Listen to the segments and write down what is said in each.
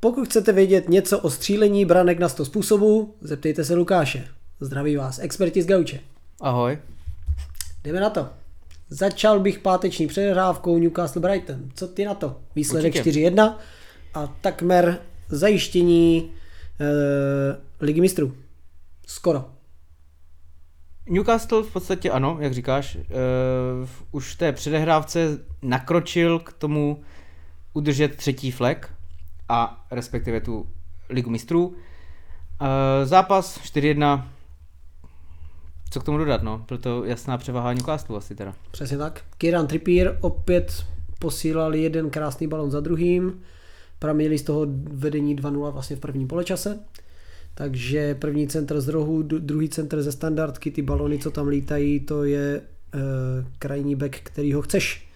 Pokud chcete vědět něco o střílení branek na 100 způsobů, zeptejte se Lukáše. Zdraví vás, experti z Gauče. Ahoj. Jdeme na to. Začal bych páteční přehrávkou Newcastle Brighton. Co ty na to? Výsledek Určitě. 4-1 a takmer zajištění eh, ligy mistrů. Skoro. Newcastle v podstatě ano, jak říkáš, už v té předehrávce nakročil k tomu udržet třetí flek a respektive tu ligu mistrů. Uh, zápas 4-1, co k tomu dodat, no, byl to jasná převaha Newcastle asi teda. Přesně tak. Kieran Trippier opět posílal jeden krásný balon za druhým. Praměli z toho vedení 2-0 vlastně v prvním poločase. Takže první centr z rohu, druhý centr ze standardky, ty balony, co tam lítají, to je e, krajní back, který ho chceš.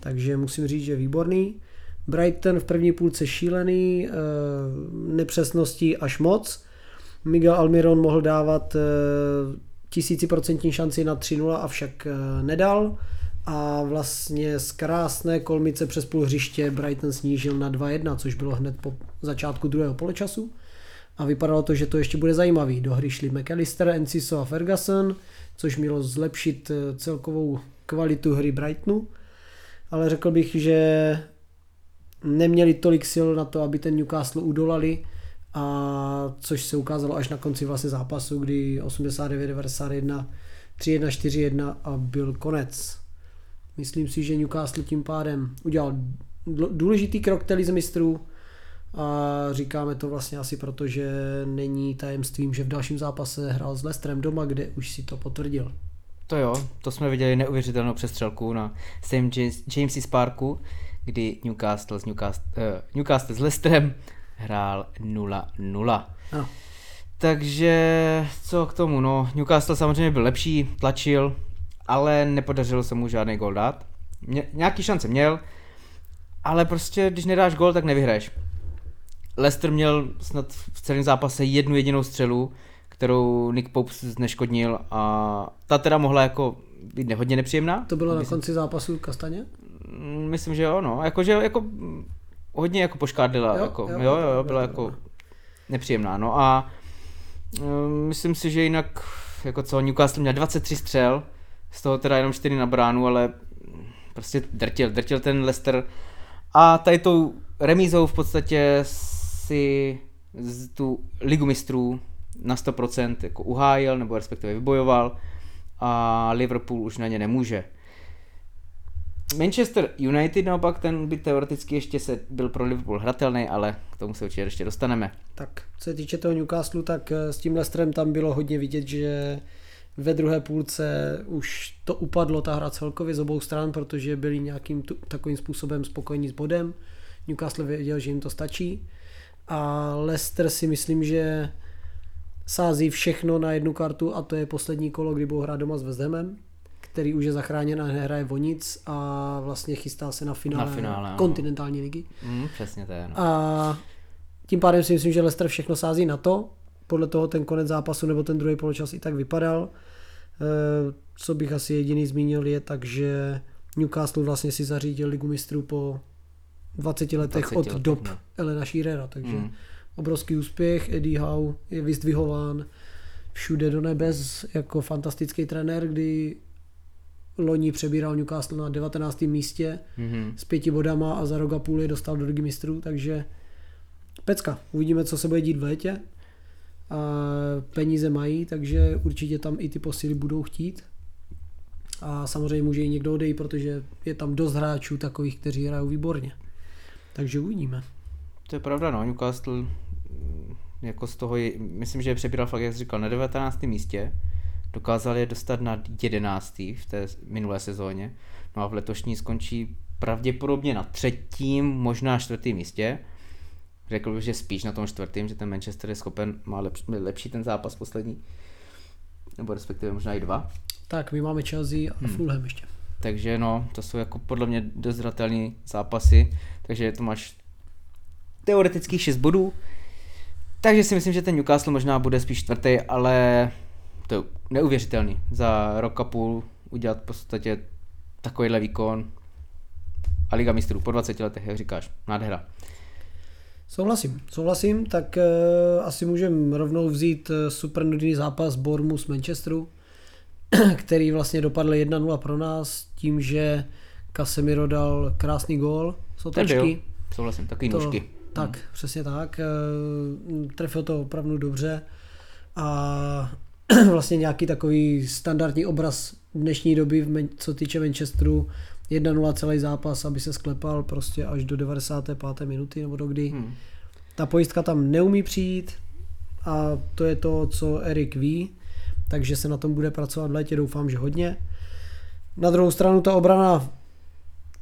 Takže musím říct, že výborný. Brighton v první půlce šílený, e, nepřesností až moc. Miguel Almiron mohl dávat e, tisíciprocentní šanci na 3-0, avšak e, nedal. A vlastně z krásné kolmice přes půl hřiště Brighton snížil na 2-1, což bylo hned po začátku druhého poločasu a vypadalo to, že to ještě bude zajímavý. Do hry šli McAllister, Enciso a Ferguson, což mělo zlepšit eh, celkovou kvalitu hry Brightonu, ale řekl bych, že neměli tolik sil na to, aby ten Newcastle udolali, a což se ukázalo až na konci vlastně zápasu, kdy 89-91, 3-1, 4-1 a byl konec. Myslím si, že Newcastle tím pádem udělal důležitý krok k lize mistrů, a říkáme to vlastně asi proto, že není tajemstvím, že v dalším zápase hrál s Lestrem doma, kde už si to potvrdil. To jo, to jsme viděli neuvěřitelnou přestřelku na St. James's Parku, kdy Newcastle s, Newcastle, uh, Newcastle s Leicesterem hrál 0-0. No. Takže co k tomu, no, Newcastle samozřejmě byl lepší, tlačil, ale nepodařilo se mu žádný gol dát. Mě, nějaký šance měl, ale prostě když nedáš gol, tak nevyhraješ. Leicester měl snad v celém zápase jednu jedinou střelu, kterou Nick Pope zneškodnil a ta teda mohla jako být hodně nepříjemná. To bylo na konci zápasu Kastaně? Mm, Myslím, že jo, no. Jako, že jako hodně jako poškádlila, Jo, jako, jo, jo, jo, byla jo, jako jo. nepříjemná, no a mm, myslím si, že jinak, jako co, Newcastle měl 23 střel, z toho teda jenom 4 na bránu, ale prostě drtil, drtil ten Leicester a tady tou remízou v podstatě si z tu ligu mistrů na 100% jako uhájil, nebo respektive vybojoval a Liverpool už na ně nemůže. Manchester United naopak, ten by teoreticky ještě se byl pro Liverpool hratelný, ale k tomu se určitě ještě dostaneme. Tak, co se týče toho Newcastle, tak eh, s tím Leicesterem tam bylo hodně vidět, že ve druhé půlce už to upadlo ta hra celkově z obou stran, protože byli nějakým tu, takovým způsobem spokojení s bodem. Newcastle věděl, že jim to stačí. A Leicester si myslím, že sází všechno na jednu kartu a to je poslední kolo, kdy budou hrát doma s West Hamem, který už je zachráněn a nehraje o nic a vlastně chystá se na finále, Na finále, kontinentální ligy. Mm, přesně to je. No. A tím pádem si myslím, že Leicester všechno sází na to. Podle toho ten konec zápasu nebo ten druhý poločas i tak vypadal. Eh, Co bych asi jediný zmínil je tak, že Newcastle vlastně si zařídil ligu mistrů po 20 letech 20 od letech, dob no. Elena Shearera, takže Mm. obrovský úspěch. Eddie Howe je vyzdvihován všude do nebes jako fantastický trenér, kdy loni přebíral Newcastle na 19. místě Mm-hmm. s pěti bodama a za rok a půl je dostal do ligy mistrů, takže pecka. Uvidíme, co se bude dít v létě. A peníze mají, takže určitě tam i ty posily budou chtít. A samozřejmě může i někdo odejít, protože je tam dost hráčů takových, kteří hrajou výborně. Takže uvidíme. To je pravda, no, Newcastle mm, jako z toho, je, myslím, že je přebíral fakt, jak jsi říkal, na 19. místě, dokázal je dostat na 11. v té minulé sezóně, no a v letošní skončí pravděpodobně na třetím, možná čtvrtém místě. Řekl bych, že spíš na tom čtvrtém, že ten Manchester je schopen, má lepší, lepší ten zápas poslední, nebo respektive možná i dva. Tak, my máme Chelsea a Hmm. Fulham ještě. Takže no, to jsou jako podle mě dost zratelné zápasy, takže to máš teoreticky 6 bodů. Takže si myslím, že ten Newcastle možná bude spíš čtvrtý, ale to je neuvěřitelný. Za rok a půl udělat v podstatě takovýhle výkon a Liga mistrů po 20 letech, jak říkáš, nádhera. Souhlasím, souhlasím, tak uh, asi můžeme rovnou vzít uh, super nudný zápas Bournemouth Manchesteru, který vlastně dopadl 1-0 pro nás tím, že Casemiro dal krásný gól z otočky. Souhlasím, takový to, nůžky. Tak, hmm. přesně tak. Uh, trefil to opravdu dobře a vlastně nějaký takový standardní obraz dnešní doby, co týče Manchesteru, 1-0 celý zápas, aby se sklepal prostě až do 95. minuty nebo do kdy. Hmm. Ta pojistka tam neumí přijít a to je to, co Erik ví, takže se na tom bude pracovat v létě, doufám, že hodně. Na druhou stranu ta obrana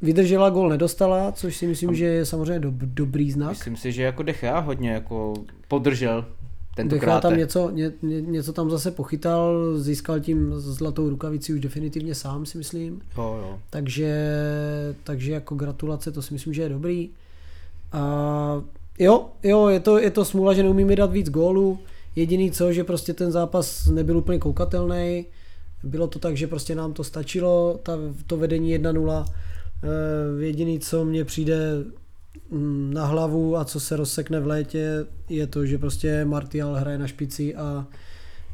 vydržela, gol nedostala, což si myslím, že je samozřejmě do, dobrý znak. Myslím si, že jako Decha hodně jako podržel Tentokrát tam něco, ně, ně, něco tam zase pochytal, získal tím zlatou rukavici už definitivně sám, si myslím. Jo, jo. Takže, takže jako gratulace, to si myslím, že je dobrý. A jo, jo, je to, je to smůla, že neumíme dát víc gólů. Jediný co, že prostě ten zápas nebyl úplně koukatelný. Bylo to tak, že prostě nám to stačilo, ta, to vedení 1-0. E, jediný co mně přijde na hlavu a co se rozsekne v létě, je to, že prostě Martial hraje na špici a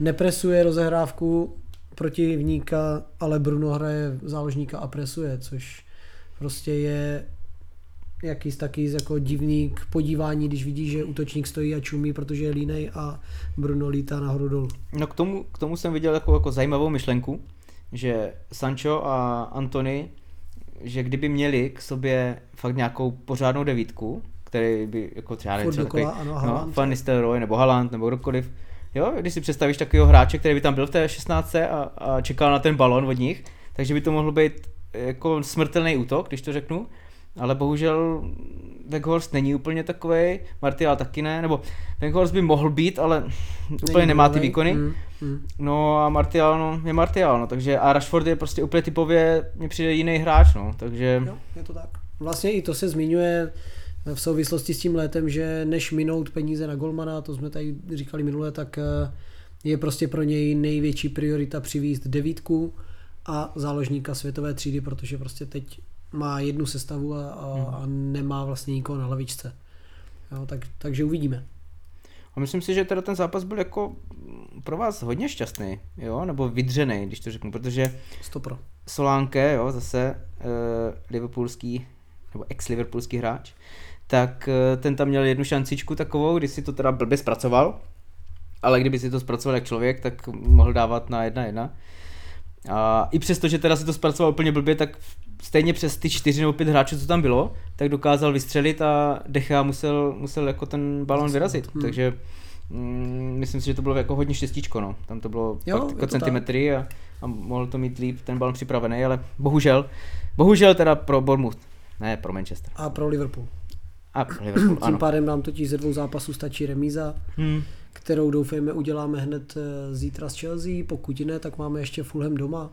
nepresuje rozehrávku protivníka, ale Bruno hraje záložníka a presuje, což prostě je jakýs taky jako divný k podívání, když vidí, že útočník stojí a čumí, protože je línej a Bruno lítá nahoru dolů. No k tomu, k tomu jsem viděl jako, jako zajímavou myšlenku, že Sancho a Antony že kdyby měli k sobě fakt nějakou pořádnou devítku, který by jako třeba nevím, třeba takový, ano, no, Van Nistelrooy nebo Haaland nebo kdokoliv, jo, když si představíš takového hráče, který by tam byl v té 16 a, a čekal na ten balon od nich, takže by to mohl být jako smrtelný útok, když to řeknu, ale bohužel Weghorst není úplně takový, Martial taky ne, nebo Weghorst by mohl být, ale není úplně nemá ty výkony. Mm, mm. No a Martial no, je Martial, no, takže a Rashford je prostě úplně typově, mi přijde jiný hráč, no, takže... Jo, je to tak. Vlastně i to se zmiňuje v souvislosti s tím létem, že než minout peníze na Golmana, to jsme tady říkali minule, tak eh, je prostě pro něj největší priorita přivízt devítku a záložníka světové třídy, protože prostě teď má jednu sestavu a, a, hmm. a nemá vlastně nikoho na lavičce. Jo, tak, takže uvidíme. A myslím si, že teda ten zápas byl jako pro vás hodně šťastný, jo, nebo vydřený, když to řeknu, protože Stopro. Solánke, jo, zase uh, liverpoolský, nebo ex-liverpoolský hráč, tak uh, ten tam měl jednu šancičku takovou, kdy si to teda blbě zpracoval, ale kdyby si to zpracoval jak člověk, tak mohl dávat na jedna jedna. A i přesto, že teda si to zpracoval úplně blbě, tak stejně přes ty čtyři nebo pět hráčů, co tam bylo, tak dokázal vystřelit a Decha musel, musel jako ten balon vyrazit. Hmm. Takže mm, myslím si, že to bylo jako hodně štěstíčko, no. Tam to bylo jo, fakt jako centimetry a, a mohl to mít líp ten balon připravený, ale bohužel, bohužel teda pro Bournemouth, ne pro Manchester. A pro Liverpool. A pro Liverpool, Tím pádem nám totiž ze dvou zápasů stačí remíza. Hmm kterou doufejme uděláme hned eh, zítra z Chelsea, pokud ne, tak máme ještě Fulham doma,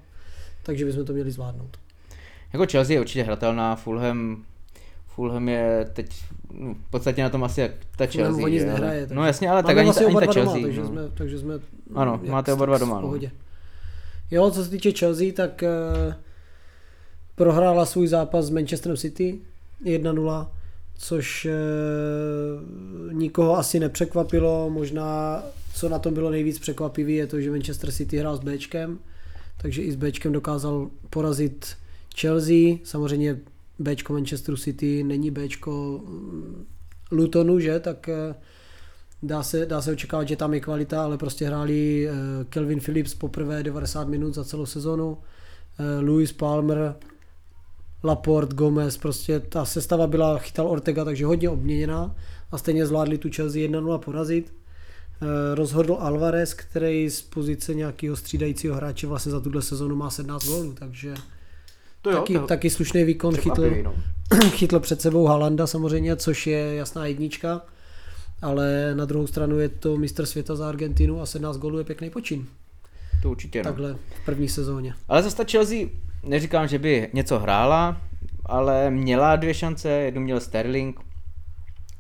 takže bychom to měli zvládnout. Jako Chelsea je určitě hratelná, Fulham, Fulham je teď no, v podstatě na tom asi jak ta Chelsea. Fulham nic nehraje. No jasně, ale tak ani, vlastně ani ta Chelsea. Doma, takže, no. jsme, takže jsme... Ano, máte oba dva doma. No. Jo, co se týče Chelsea, tak uh, prohrála svůj zápas s Manchesterem City 1-0 což e, nikoho asi nepřekvapilo. Možná, co na tom bylo nejvíc překvapivé, je to, že Manchester City hrál s Bčkem, takže i s Bčkem dokázal porazit Chelsea. Samozřejmě Bčko Manchesteru City není Bčko mm, Lutonu, že, tak e, dá se, dá se očekávat, že tam je kvalita, ale prostě hráli e, Kelvin Phillips poprvé 90 minut za celou sezonu, Louis Palmer Laporte, Gomez, prostě ta sestava byla, chytal Ortega, takže hodně obměněná a stejně zvládli tu Chelsea 1-0 porazit. Eh, rozhodl Alvarez, který z pozice nějakého střídajícího hráče vlastně za tuhle sezonu má 17 gólů, takže to jo, taky, to taky slušný výkon chytl, no. chytl před sebou Halanda samozřejmě, což je jasná jednička, ale na druhou stranu je to mistr světa za Argentinu a 17 gólů je pěkný počin. To určitě. No. Takhle v první sezóně. Ale zase Chelsea neříkám, že by něco hrála, ale měla dvě šance, jednu měl Sterling,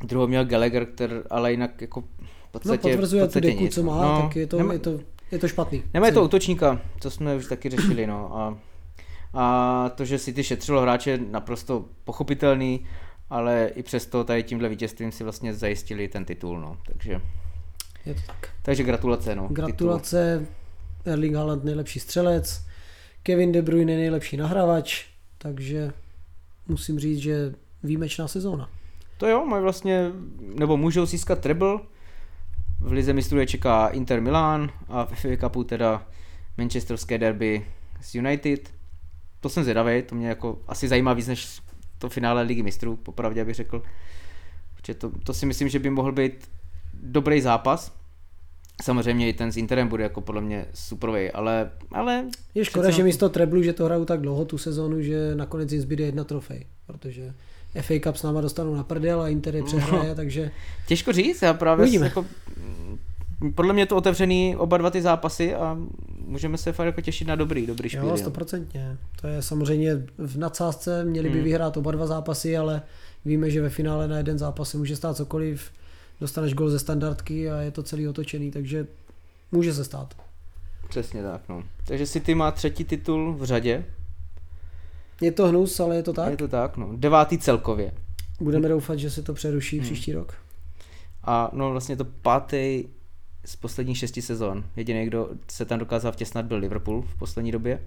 druhou měl Gallagher, který ale jinak jako v podstatě, no, potvrzuje v podstatě tu deku, nic. co má, no, tak je to, nema, je to, je to špatný. Nemá to útočníka, co jsme už taky řešili, no. A, a to, že si ty šetřilo hráče, naprosto pochopitelný. ale i přesto tady tímhle vítězstvím si vlastně zajistili ten titul, no. takže, Je to tak. takže gratulace, no. Gratulace, Erling Haaland nejlepší střelec, Kevin De Bruyne nejlepší nahrávač, takže musím říct, že výjimečná sezóna. To jo, mají vlastně, nebo můžou získat treble. V Lize mistrů je čeká Inter Milan a v FA Cupu teda Manchesterské derby s United. To jsem zvědavý, to mě jako asi zajímá víc než to finále Ligy mistrů, popravdě bych řekl. Protože to, to si myslím, že by mohl být dobrý zápas. Samozřejmě i ten s Interem bude jako podle mě superový, ale, ale... Je škoda, že místo treblu, že to hrajou tak dlouho tu sezónu, že nakonec jim zbyde jedna trofej, protože FA Cup s náma dostanou na prdel a Inter je přehraje, no. takže... Těžko říct, já právě Uvidíme. jako, podle mě to otevřený oba dva ty zápasy a můžeme se fakt jako těšit na dobrý, dobrý špíl. Jo, stoprocentně. To je samozřejmě v nadsázce, měli by hmm. vyhrát oba dva zápasy, ale víme, že ve finále na jeden zápas se může stát cokoliv, dostaneš gol ze standardky a je to celý otočený, takže může se stát. Přesně tak, no. Takže City má třetí titul v řadě. Je to hnus, ale je to tak. Je to tak, no. Devátý celkově. Budeme doufat, že se to přeruší hmm. příští rok. A no vlastně to pátý z posledních šesti sezon. Jediný, kdo se tam dokázal vtěsnat, byl Liverpool v poslední době.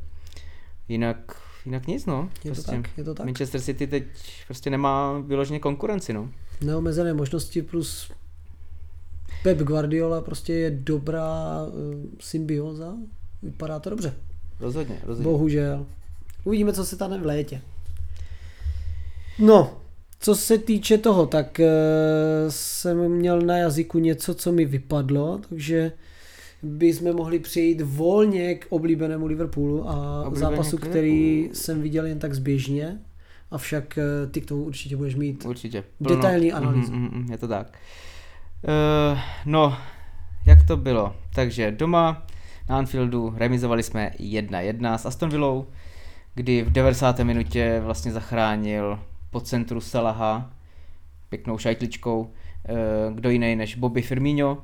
Jinak, jinak nic, no. Je prostě to tak, je to tak. Manchester City teď prostě nemá vyloženě konkurenci, no. Neomezené možnosti plus Pep Guardiola prostě je dobrá uh, symbioza. Vypadá to dobře. Rozhodně, rozhodně. Bohužel. Uvidíme, co se stane v létě. No, co se týče toho, tak uh, jsem měl na jazyku něco, co mi vypadlo, takže bychom mohli přejít volně k oblíbenému Liverpoolu a Oblíbený zápasu, který jsem viděl jen tak zběžně, avšak uh, ty k tomu určitě budeš mít určitě. detailní mhm, analýzu. Mm, mm, mm, je to tak. Uh, no, jak to bylo? Takže doma na Anfieldu remizovali jsme 1-1 s Aston Villou, kdy v 90. minutě vlastně zachránil po centru Salaha pěknou šajtličkou, eh, kdo jiný než Bobby Firmino.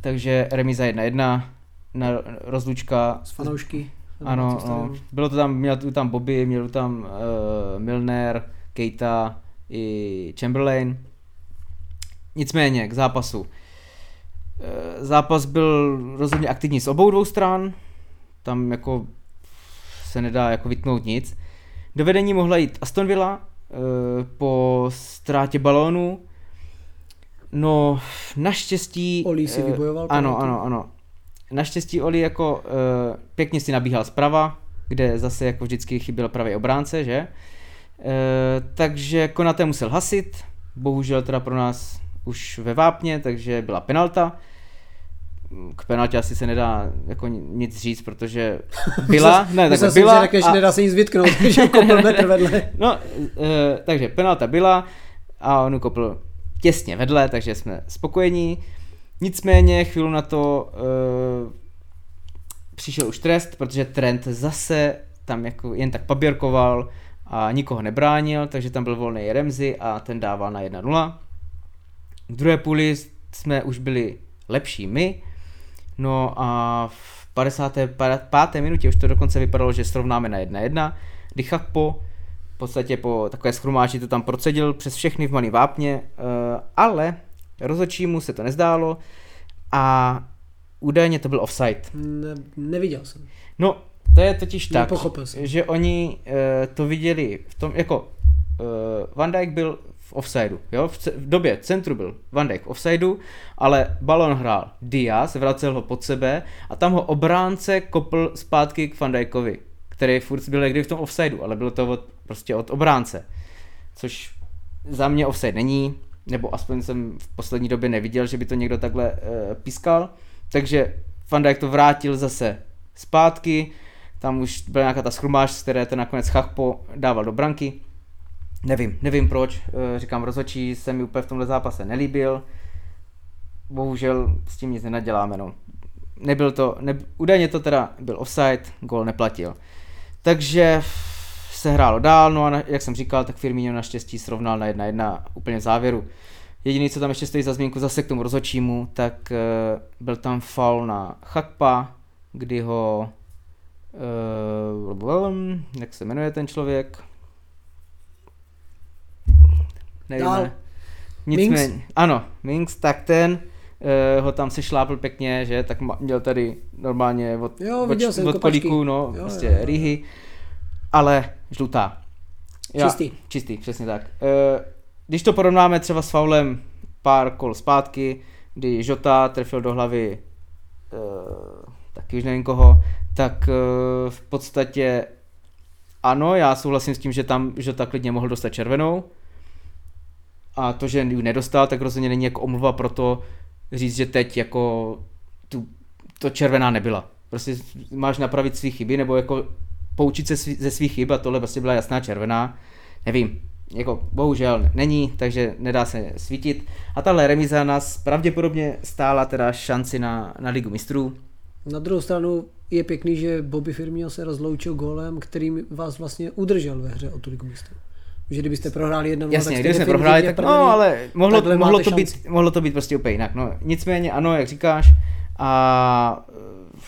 Takže remiza 1-1, na rozlučka. Z fanoušky. Ano, no, bylo to tam, měl tu tam Bobby, měl tam uh, Milner, Keita i Chamberlain. Nicméně k zápasu. Eh, zápas byl rozhodně aktivní z obou dvou stran, tam jako se nedá jako vytnout nic. Do vedení mohla jít Aston Villa e, po ztrátě balónu. No, naštěstí... Oli si eh, vybojoval. Ano, ano, ano. Naštěstí Oli jako e, pěkně si nabíhal zprava, kde zase jako vždycky chyběl pravý obránce, že? Takže Konaté musel hasit, bohužel teda pro nás už ve vápně, takže byla penalta k penaltě asi se nedá jako nic říct, protože byla, ne, tak byla. Že a... nedá se nic vytknout, že kopl metr vedle. No, e, takže penalta byla a on kopl těsně vedle, takže jsme spokojení. Nicméně chvíli na to e, přišel už trest, protože Trent zase tam jako jen tak paběrkoval a nikoho nebránil, takže tam byl volný Remzi a ten dával na 1-0. V druhé půli jsme už byli lepší my, No a v 55. minutě už to dokonce vypadalo, že srovnáme na 1-1, kdy Chakpo v podstatě po takové schrumáči to tam procedil přes všechny v malý vápně, eh, ale rozhodčímu se to nezdálo a údajně to byl offside. Ne, neviděl jsem. No, to je totiž tak, že oni uh, to viděli v tom, jako uh, Van Dijk byl v offsideu. Jo? V, v době centru byl Van Dijk v offsideu, ale balon hrál Diaz, vracel ho pod sebe a tam ho obránce kopl zpátky k Van Dijkovi, který furt byl někdy v tom offsideu, ale bylo to od, prostě od obránce. Což za mě offside není, nebo aspoň jsem v poslední době neviděl, že by to někdo takhle e, pískal. Takže Van Dijk to vrátil zase zpátky, tam už byla nějaká ta schrumáž, z které ten nakonec Chachpo dával do branky. Nevím, nevím proč, eh, říkám rozhodčí se mi úplně v tomhle zápase nelíbil, bohužel s tím nic nenaděláme, no. Nebyl to, ne, údajně to teda byl offside, gol neplatil. Takže se hrálo dál, no a na, jak jsem říkal, tak Firmino naštěstí srovnal na 1-1 úplně v závěru. Jediný, co tam ještě stojí za zmínku zase k tomu rozhodčímu, tak uh, byl tam faul na Chakpa, kdy ho, uh, jak se jmenuje ten člověk, nevíme. Dál. Nicméně, Minks? ano, Minks, tak ten uh, ho tam se šlápl pěkně, že, tak měl tady normálně od, Jo, od, od kopačky. kolíku, no, Jo, prostě jo, jo. rýhy, ale žlutá. Čistý. Čistý, přesně tak. Uh, když to porovnáme třeba s faulem pár kol zpátky, kdy Žota trefil do hlavy uh, taky už nevím koho, tak uh, v podstatě ano, já souhlasím s tím, že tam Žota klidně mohl dostat červenou, a to, že ji nedostal, tak rozhodně není jako omluva pro to říct, že teď jako tu, to červená nebyla. Prostě máš napravit své chyby, nebo jako poučit se svý, ze svých chyb a tohle prostě byla jasná červená. Nevím, jako bohužel není, takže nedá se svítit. A tahle remíza nás pravděpodobně stála teda šanci na, na ligu mistrů. Na druhou stranu je pěkný, že Bobby Firmino se rozloučil gólem, kterým vás vlastně udržel ve hře o tu ligu mistrů. Že kdybyste prohráli jedna Jasně, tak jste prohráli, tak no, první. ale mohlo, mohlo, to být, šanci. mohlo to být prostě úplně jinak. No, nicméně ano, jak říkáš, a eh,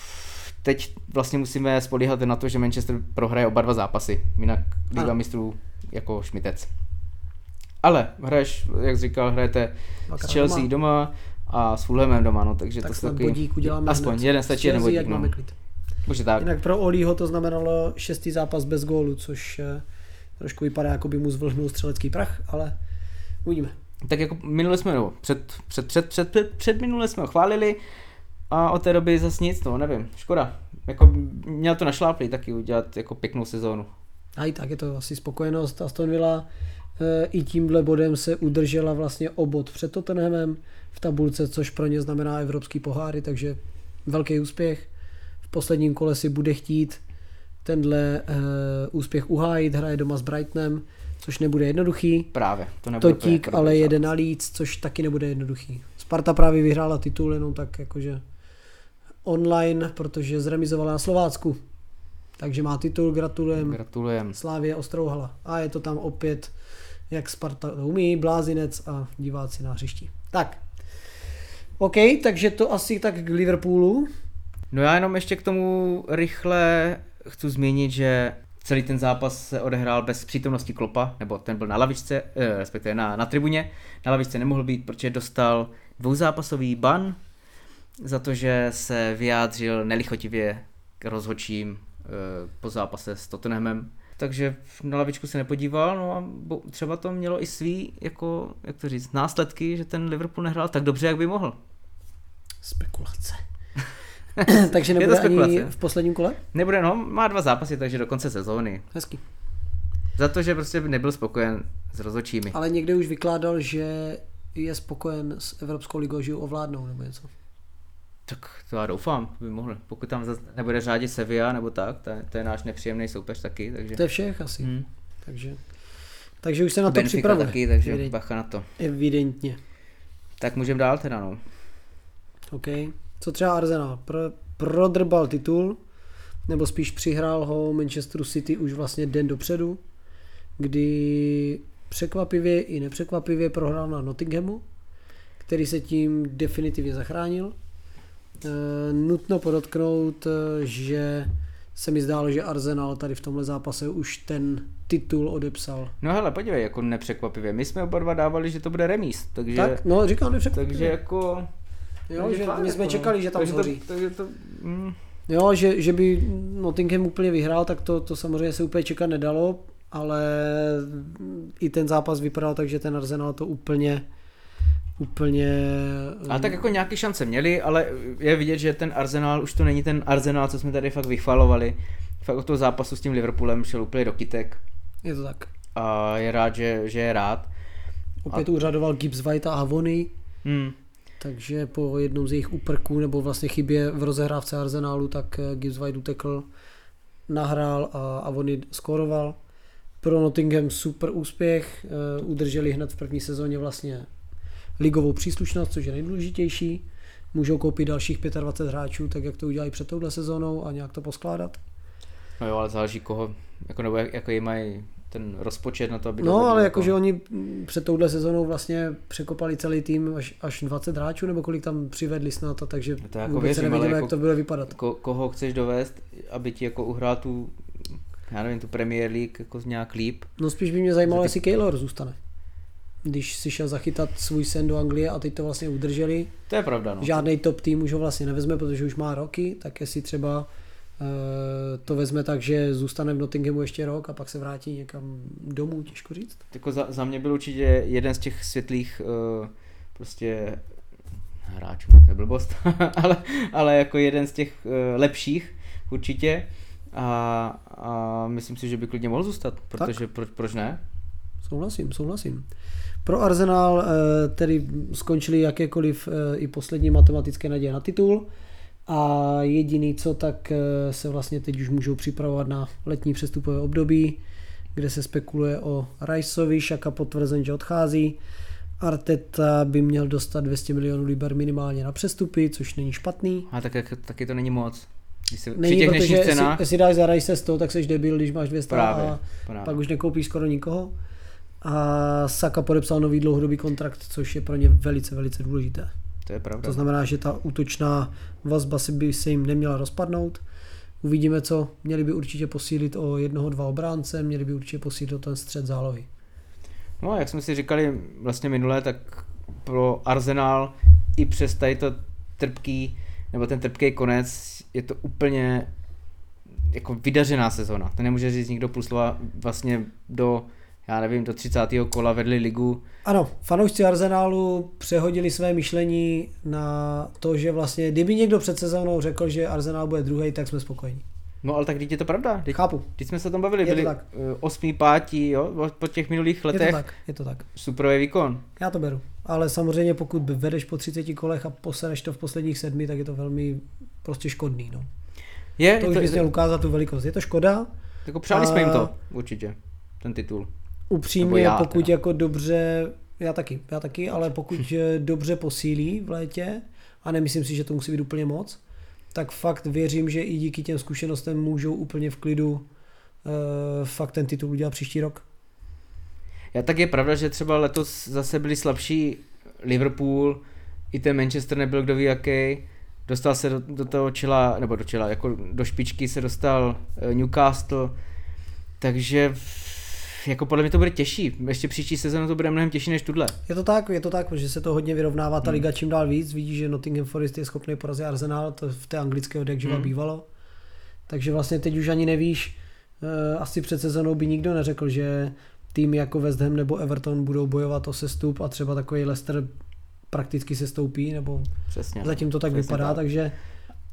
teď vlastně musíme spolíhat na to, že Manchester prohraje oba dva zápasy, jinak Liga mistrů jako šmitec. Ale hraješ, jak říkal, hrajete s Dvakrát Chelsea doma. doma a s Fulhamem doma, no, takže tak to snad taky... bodík uděláme Aspoň hned. jeden stačí, S jeden bodík, no. máme klid. Už je tak. Jinak pro Olího to znamenalo šestý zápas bez gólu, což eh, trošku vypadá, jako by mu zvlhnul střelecký prach, ale uvidíme. Tak jako minule jsme, no, před, před, před, před, před, před minule jsme ho chválili a od té doby zase nic, no, nevím, škoda. Jako měl to našláplý taky udělat jako pěknou sezónu. A i tak je to asi spokojenost. Aston Villa eh, i tímhle bodem se udržela vlastně o bod před Tottenhamem v tabulce, což pro ně znamená evropský poháry, takže velký úspěch. V posledním kole si bude chtít tenhle uh, úspěch uhájit, hraje doma s Brightonem, což nebude jednoduchý. Právě, to nebude Totík jako ale jede na Leeds, což taky nebude jednoduchý. Sparta právě vyhrála titul jenom tak jakože online, protože zremizovala na Slovácku. Takže má titul, gratulujem. Gratulujem. Slávě Ostrouhala. A je to tam opět, jak Sparta umí, blázinec a diváci na hřišti. Tak. OK, takže to asi tak k Liverpoolu. No já jenom ještě k tomu rychle chci zmínit, že celý ten zápas se odehrál bez přítomnosti Klopa, nebo ten byl na lavičce, eh, respektive na, na tribuně. Na lavičce nemohl být, protože dostal dvouzápasový ban za to, že se vyjádřil nelichotivě k rozhodčím eh, po zápase s Tottenhamem. Takže na lavičku se nepodíval, no a bo, třeba to mělo i svý, jako, jak to říct, následky, že ten Liverpool nehrál tak dobře, jak by mohl. Spekulace. takže Je to nebude ani v posledním kole? Nebude, no, má dva zápasy, takže do konce sezóny. Hezký. Za to, že prostě nebyl spokojen s rozhodčími. Ale někde už vykládal, že je spokojen s Evropskou ligou, že ji ovládnou nebo něco. Tak to já doufám, by mohl. Pokud tam zase nebude řádit Sevilla nebo tak, to, je- to je náš nepříjemný soupeř taky, takže... To je všech asi. Hmm. Takže, takže už se na to Benfica připravuje. taky, takže Evident- bacha na to. Evidentně. Tak můžeme dál teda, no. OK. Co třeba Arsenal? Pro, prodrbal titul, nebo spíš přihrál ho Manchesteru City už vlastně den dopředu, kdy překvapivě i nepřekvapivě prohrál na Nottinghamu, který se tím definitivně zachránil. E, nutno podotknout, e, že se mi zdálo, že Arsenal tady v tomhle zápase už ten titul odepsal. No hele, podívej, jako nepřekvapivě. My jsme oba dva dávali, že to bude remíz, takže... Tak, no říkám nepřekvapivě. Takže jako... jo, takže že fajn, my jsme jako, čekali, že tam takže zhoří. To, takže to, mm, Jo, že, že by Nottingham úplně vyhrál, tak to, to samozřejmě se úplně čekat nedalo, ale i ten zápas vypadal tak, že ten Arsenal to úplně úplně... Ale tak jako nějaké šance měli, ale je vidět, že ten Arsenal už to není ten Arsenal, co jsme tady fakt vychvalovali. Fakt od toho zápasu s tím Liverpoolem šel úplně do kytek Je to tak. a je rád, že, že je rád. Opět a... úřadoval Gibbs White a Avony, Hmm. Takže po jednom z jejich úprků nebo vlastně chybě v rozehrávce Arsenálu, tak eh, Gibbs White utekl, nahrál a Avony skoroval. Pro Nottingham super úspěch, eh, udrželi hned v první sezóně vlastně ligovou příslušnost, což je nejdůležitější. Můžou koupit dalších 25 hráčů, tak jak to udělají před touhle sezónou a nějak to poskládat. No jo, ale záleží koho, jako nebo jak, jaký mají ten rozpočet na to, aby No, ale jako- jakože oni před touhle sezónou vlastně překopali celý tým až, až 20 hráčů, nebo kolik tam přivedli snad, a takže To jako vůbec věřím, nevidíme, jako- jak to bude vypadat. Ko, koho chceš dovést, aby ti jako uhrál tu, já nevím, tu Premier League jako nějak líp. No spíš by mě zajímalo, jestli Keylor zůstane. když si šel zachytat svůj sen do Anglie a teď to vlastně udrželi. To je pravda, no. Žádný top tým už ho vlastně nevezme, protože už má roky, tak jestli třeba to vezme tak, že zůstane v Nottinghamu ještě rok a pak se vrátí někam domů, těžko říct. Jako za, za mě byl určitě jeden z těch světlých uh, prostě hráčů, to je blbost, ale, ale jako jeden z těch uh, lepších určitě a, a myslím si, že by klidně mohl zůstat, protože proč, proč ne? Souhlasím, souhlasím. Pro Arsenal eh, tedy skončili jakékoliv eh, i poslední matematické naděje na titul a jediný co, tak eh, se vlastně teď už můžou připravovat na letní přestupové období, kde se spekuluje o Riceovi, Šaka potvrzen, že odchází. Arteta by měl dostat 200 milionů liber minimálně na přestupy, což není špatný. A tak, taky to není moc. Když se, není, při těch protože cenách... jestli, dáš za Rice 100, tak jsi debil, když máš 200 právě, a právě. pak už nekoupíš skoro nikoho a Saka podepsal nový dlouhodobý kontrakt, což je pro ně velice, velice důležité. To je pravda. To znamená, že ta útočná vazba si by se jim neměla rozpadnout. Uvidíme co. Měli by určitě posílit o jednoho, dva obránce, měli by určitě posílit o ten střed zálohy. No, jak jsme si říkali vlastně minule, tak pro Arsenal i přes tady to trpký, nebo ten trpký konec, je to úplně jako vydařená sezona. To nemůže říct nikdo plus vlastně do já nevím, do 30. kola vedli ligu. Ano, fanoušci Arsenálu přehodili své myšlení na to, že vlastně, kdyby někdo před sezónou řekl, že Arsenal bude druhý, tak jsme spokojení. No ale tak teď je to pravda. Teď, Chápu. Teď jsme se o tom bavili, je byli tak. Eh, osmý, pátí, jo, po těch minulých letech. Je to tak, je to tak. Superový výkon. Já to beru. Ale samozřejmě pokud vedeš po 30 kolech a posereš to v posledních sedmi, tak je to velmi prostě škodný. No. Je, to je už to, bys měl ukázat tu velikost. Je to škoda. Jako přáli a... jsme jim to, určitě, ten titul. Upřímně, já, pokud teda. jako dobře, já taky, já taky, ale pokud dobře posílí v létě, a nemyslím si, že to musí být úplně moc, tak fakt věřím, že i díky těm zkušenostem můžou úplně v klidu uh, fakt ten titul udělat příští rok. Já tak je pravda, že třeba letos zase byli slabší Liverpool, i ten Manchester nebyl kdo ví jaký, dostal se do, do toho čela, nebo do čela, jako do špičky se dostal eh, Newcastle, takže jako podle mě to bude těžší. Ještě příští sezónu to bude mnohem těžší než tuhle. Je to tak, je to tak, že se to hodně vyrovnává ta hmm. liga čím dál víc. Vidíš, že Nottingham Forest je schopný porazit Arsenal, to v té anglické od jak hmm. bývalo. Takže vlastně teď už ani nevíš, uh, asi před sezónou by nikdo neřekl, že tým jako West Ham nebo Everton budou bojovat o sestup a třeba takový Leicester prakticky se stoupí, nebo Přesně, zatím to tak Přesně vypadá, tak. takže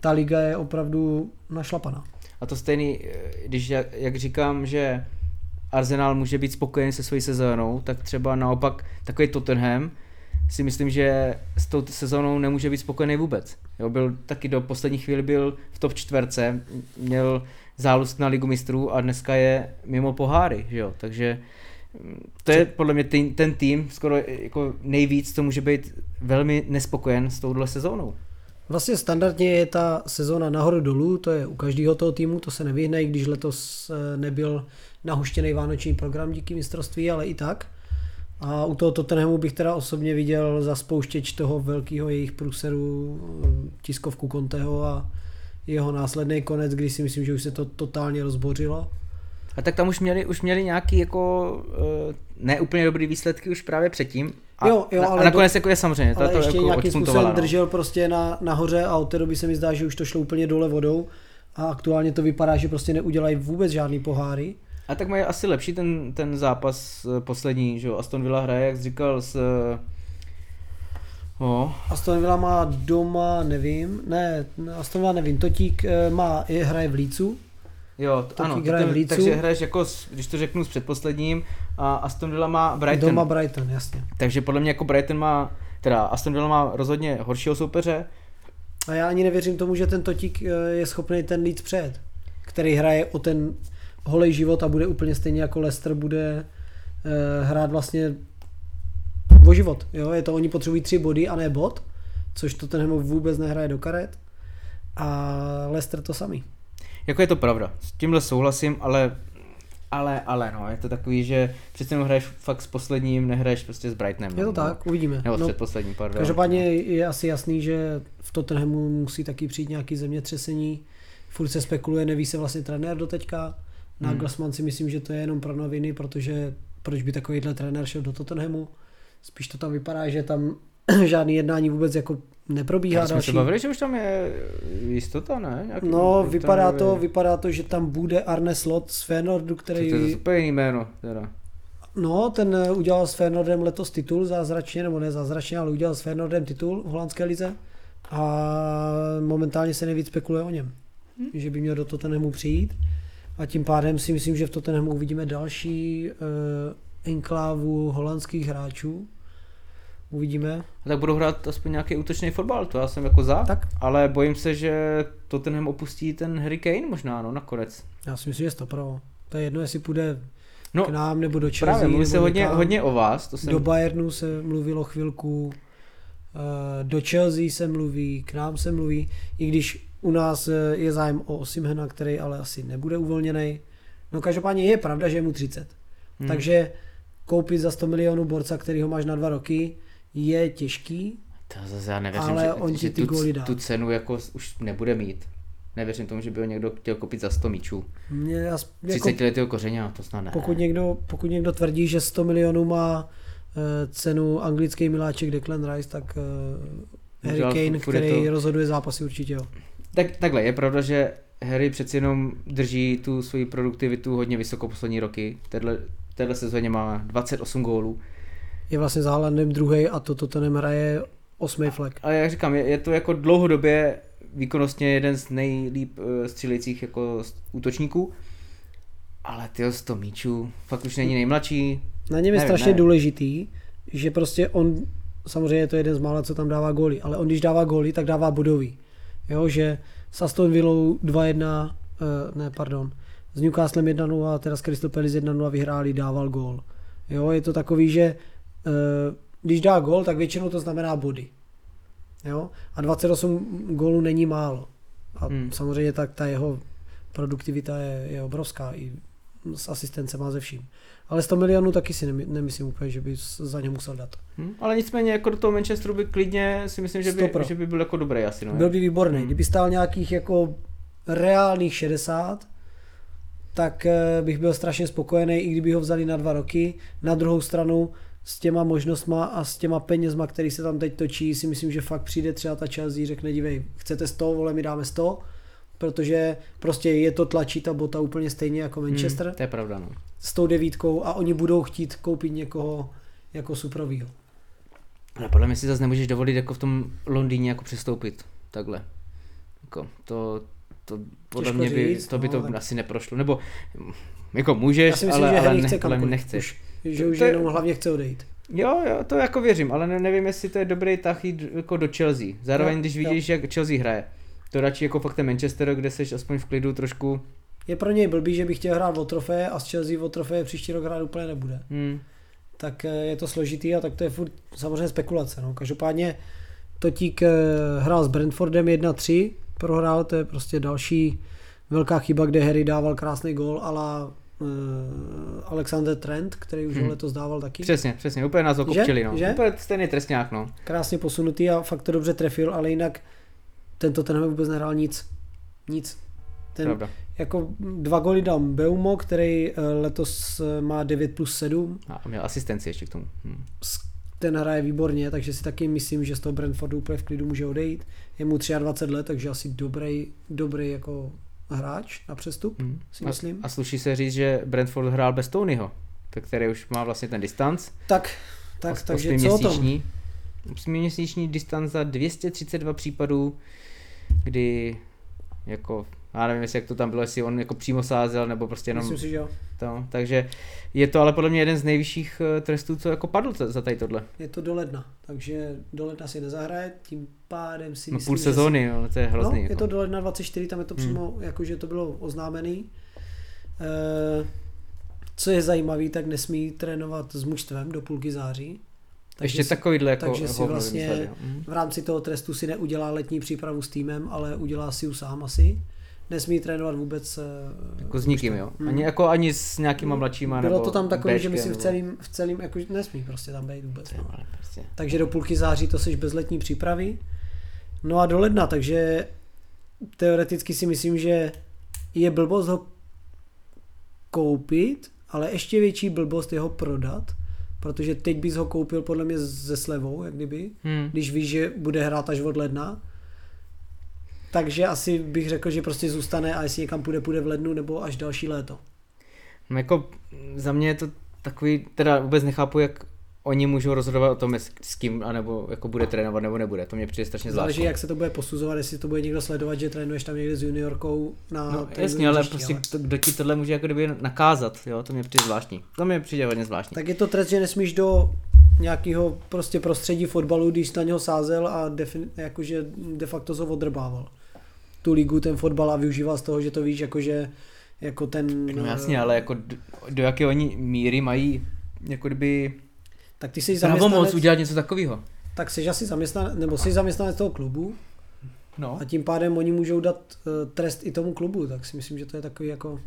ta liga je opravdu našlapaná. A to stejný, eh, když jak, jak říkám, že Arsenal může být spokojený se svojí sezónou, tak třeba naopak takový Tottenham si myslím, že s tou sezónou nemůže být spokojený vůbec. Jo, byl taky do poslední chvíli byl v top čtverce, měl zálust na ligu mistrů a dneska je mimo poháry, že jo, takže mm, to je podle mě ten, ten tým skoro jako nejvíc, co může být velmi nespokojen s touhle sezónou. Vlastně standardně je ta sezóna nahoru dolů, to je u každého toho týmu, to se nevyhne, i když letos eh, nebyl nahuštěný vánoční program díky mistrovství, ale i tak. A u toho Tottenhamu bych teda osobně viděl za spouštěč toho velkého jejich průseru eh, tiskovku Conteho a jeho následný konec, kdy si myslím, že už se to totálně rozbořilo. A tak tam už měli, už měli nějaký jako uh, neúplně dobrý výsledky už právě předtím. A, jo, jo, ale a nakonec to, jako je samozřejmě. Ale to, ještě jako nějakým způsobem no. držel prostě na, nahoře a od té doby se mi zdá, že už to šlo úplně dole vodou a aktuálně to vypadá, že prostě neudělají vůbec žádný poháry. A tak mají asi lepší ten, ten zápas eh, poslední, že jo? Aston Villa hraje, jak jsi říkal, s... Oh. Aston Villa má doma, nevím, ne, Aston Villa nevím, Totík eh, má, je, hraje v Lícu. Jo, to, ano, hraje v Lícu. takže hraješ jako, když to řeknu s předposledním, a Aston Villa má Brighton. Doma Brighton, jasně. Takže podle mě jako Brighton má, teda Aston Villa má rozhodně horšího soupeře. A já ani nevěřím tomu, že ten Totík eh, je schopný ten Leeds přejet, který hraje o ten holej život a bude úplně stejně jako Leicester bude uh, hrát vlastně o život. Jo? Je to, oni potřebují tři body a ne bod, což to ten vůbec nehraje do karet. A Leicester to samý. Jako je to pravda, s tímhle souhlasím, ale ale, ale no, je to takový, že přece jenom hraješ fakt s posledním, nehraješ prostě s Brightonem. Je to no, tak, uvidíme. Nebo no, předposledním, pardon. Každopádně je asi jasný, že v Tottenhamu musí taky přijít nějaký zemětřesení. Furt se spekuluje, neví se vlastně trenér doteďka. Nagelsmann hmm. si myslím, že to je jenom pro noviny, protože proč by takovýhle trenér šel do Tottenhamu. Spíš to tam vypadá, že tam žádný jednání vůbec jako neprobíhá Já jsme další. se bavili, že už tam je jistota, ne? Nějaký, No, vypadá to, je- vypadá to, že tam bude Arne Slot z Feyenoordu, To který... je úplně jiný jméno, teda. No, ten eh, udělal s Feyenoordem letos titul zázračně, nebo ne zázračně, ale udělal s Feyenoordem titul v holandské lize a momentálně se nejvíc spekuluje o něm, Hm. že by měl do Tottenhamu přijít a tím pádem si myslím, že v Tottenhamu uvidíme další uh, enklávu holandských hráčů. Uvidíme. A tak budou hrát aspoň nějaký útočný fotbal, to já jsem jako za, Tak. ale bojím se, že Tottenham opustí ten Harry Kane možná, no, nakonec. Já si myslím, že je to pro. To je jedno, jestli půjde No, k nám nebo do Chelsea. právě, mluví se hodně, někam. hodně o vás, to jsem... Do Bayernu se mluvilo chvilku, eh, do Chelsea se mluví, k nám se mluví, i když u nás eh, je zájem o Osimhena, který ale asi nebude uvolněný. No každopádně je pravda, že je mu 30. Hmm. Takže koupit za 100 milionů borca, který ho máš na dva roky, je těžký. To zase já nevěřím, Ale že, on že ty tu, dá. tu cenu jako už nebude mít. Nevěřím tomu, že by ho někdo chtěl koupit za 100 míčů. Mě, jako, 30 letého kořeně, to snad ne. pokud, někdo, pokud někdo tvrdí, že 100 milionů má eh, cenu anglický miláček Declan Rice, tak eh, Harry Kane, který rozhoduje zápasy určitě jo. Tak, takhle, je pravda, že Harry přeci jenom drží tu svoji produktivitu hodně vysoko poslední roky. V téhle, sezóně má 28 gólů. je vlastně za Haalandem druhý a to Tottenham hraje osmý flek. Ale jak říkám, je, je to jako dlouhodobě výkonnostně jeden z nejlíp uh, střílejících jako útočníků. Ale ty 100 míčů, fakt už není nejmladší. Na něm je Nevím, strašně ne. důležitý, že prostě on, samozřejmě je to jeden z mála, co tam dává góly, ale on když dává góly, tak dává bodový. Jo, že s Aston Villou 2-1, uh, ne, pardon, s Newcastlem 1-0 a teda s Crystal Palace 1-0 vyhráli, dával gól. Jo, je to takový, že uh, když dá gól, tak většinou to znamená body. Jo, a 28 gólů není málo. A hmm. samozřejmě tak ta jeho produktivita je, je obrovská i s asistencem a ze vším. Ale 100 milionů taky si nemy- nemyslím úplně, že by za ně musel dát. Hm? Ale nicméně jako do toho Manchesteru by klidně si myslím, že by, že by byl jako dobrý asi. No, Byl by výborný. Hmm. Kdyby stál nějakých jako reálných 60, tak eh, bych byl strašně spokojený, i kdyby ho vzali na dva roky. Na druhou stranu s těma možnostma a s těma penězma, který se tam teď točí, si myslím, že fakt přijde třeba ta Chelsea, řekne, dívej, chcete 100, vole, my dáme 100, protože prostě je to tlačí ta bota úplně stejně jako Manchester Hm, to je pravda, no. s tou devítkou a oni budou chtít koupit někoho jako suprovýho. Ale podle mě si zase nemůžeš dovolit jako v tom Londýně jako přestoupit. Takhle. Jako, to, to podle Těžko mě by, říct, to by no, to tak- asi neprošlo. Nebo jako můžeš, Já si myslím, ale, že ale, ne, chce ale nechceš. Už, že už To je- jenom hlavně chce odejít. Jo, jo, to jako věřím, ale ne, nevím, jestli to je dobrý tah jít jako do Chelsea. Zároveň, Jo, když jo. vidíš, jak Chelsea hraje. To radši jako fakt ten Manchester, kde seš aspoň v klidu trošku. Je pro něj blbý, že by chtěl hrát o trofeje a z Chelsea o trofeje příští rok hrát úplně nebude. Hmm. Tak eh, je to složitý a tak to je furt samozřejmě spekulace. No. Každopádně Totík eh, hrál s Brentfordem 1-3, prohrál, to je prostě další velká chyba, kde Harry dával krásný gól ala uh, Alexander Trent, který už hmm. letos dával taky. Přesně, přesně, úplně nás okopčili, no. Že? Úplně stejný trestňák, no. Krásně posunutý a fakt to dobře trefil, ale jinak tento ten vůbec nehrál nic. Nic. Ten, Pravda. jako dva goly dal Beumo, který eh, letos eh, má 9 plus 7. A měl asistenci ještě k tomu. Hmm. Ten hraje výborně, takže si taky myslím, že z toho Brentfordu úplně v klidu může odejít. Je mu 23 let, takže asi dobrý, dobrý jako hráč na přestup, Hmm. si A, myslím. a sluší se říct, že Brentford hrál bez Tonyho, který už má vlastně ten distanc. Tak, tak, os- takže co o tom? osmiměsíční- Osmiměsíční distanc za 232 případů, kdy jako, já nevím, jestli jak to tam bylo, jestli on jako přímo sázel, nebo prostě jenom Myslím si, že jo. to. Takže je to ale podle mě jeden z nejvyšších eh, trestů, co jako padl za tady tohle. Je to do ledna, takže do ledna si nezahraje, tím pádem si No, myslím, půl že sezóny, jo, to je hrozný. No, je jako. to do ledna 24, tam je to Hmm. přímo, jakože to bylo oznámený. E, co je zajímavé, tak nesmí trénovat s mužstvem do půlky září. Ještě si, takovýhle jako takže si vlastně. Mhm. v rámci toho trestu si neudělá letní přípravu s týmem, ale udělá si ji sám asi. Nesmí trénovat vůbec eh, Jako s nikým, jo. Hmm. Ani, jako ani s nějakýma mladšíma Bylo nebo to tam takový, že myslím v celým, v celým jako nesmí prostě tam být vůbec. No. prostě. Takže do půlky září to seš bez letní přípravy. No a do ledna, takže teoreticky si myslím, že je blbost ho koupit, ale ještě větší blbost je ho prodat, protože teď bys ho koupil podle mě ze slevou, jak kdyby, Hmm. když víš, že bude hrát až od ledna. Takže asi bych řekl, že prostě zůstane a jestli někam půjde, půjde v lednu nebo až další léto. No jako za mě je to takový, teda vůbec nechápu, jak oni můžou rozhodovat o tom, s, kým, anebo jako bude trénovat nebo nebude. To mě přijde strašně Záleží, zvláštní. jak se to bude posuzovat, jestli to bude někdo sledovat, že trénuješ tam někde s juniorkou na No jasně, ale prostě to, kdo ti tohle může jako kdyby nakázat, jo, to mě přijde zvláštní. To mě přijde hodně zvláštní. Tak je to trest, že nesmíš do nějakého prostě prostředí fotbalu, když jsi na něho sázel a defin, jakože de facto se odrbával. Tu ligu, ten fotbal a využíval z toho, že to víš, jakože jako ten... No jasně, ale jako do, do jaké oni míry mají jako kdyby Tak ty jsi pravomoc zaměstnanec, udělat něco takového. tak jsi asi zaměstnanec, nebo jsi zaměstnanec toho klubu No. a tím pádem oni můžou dát uh, trest i tomu klubu, tak si myslím, že to je takový jako,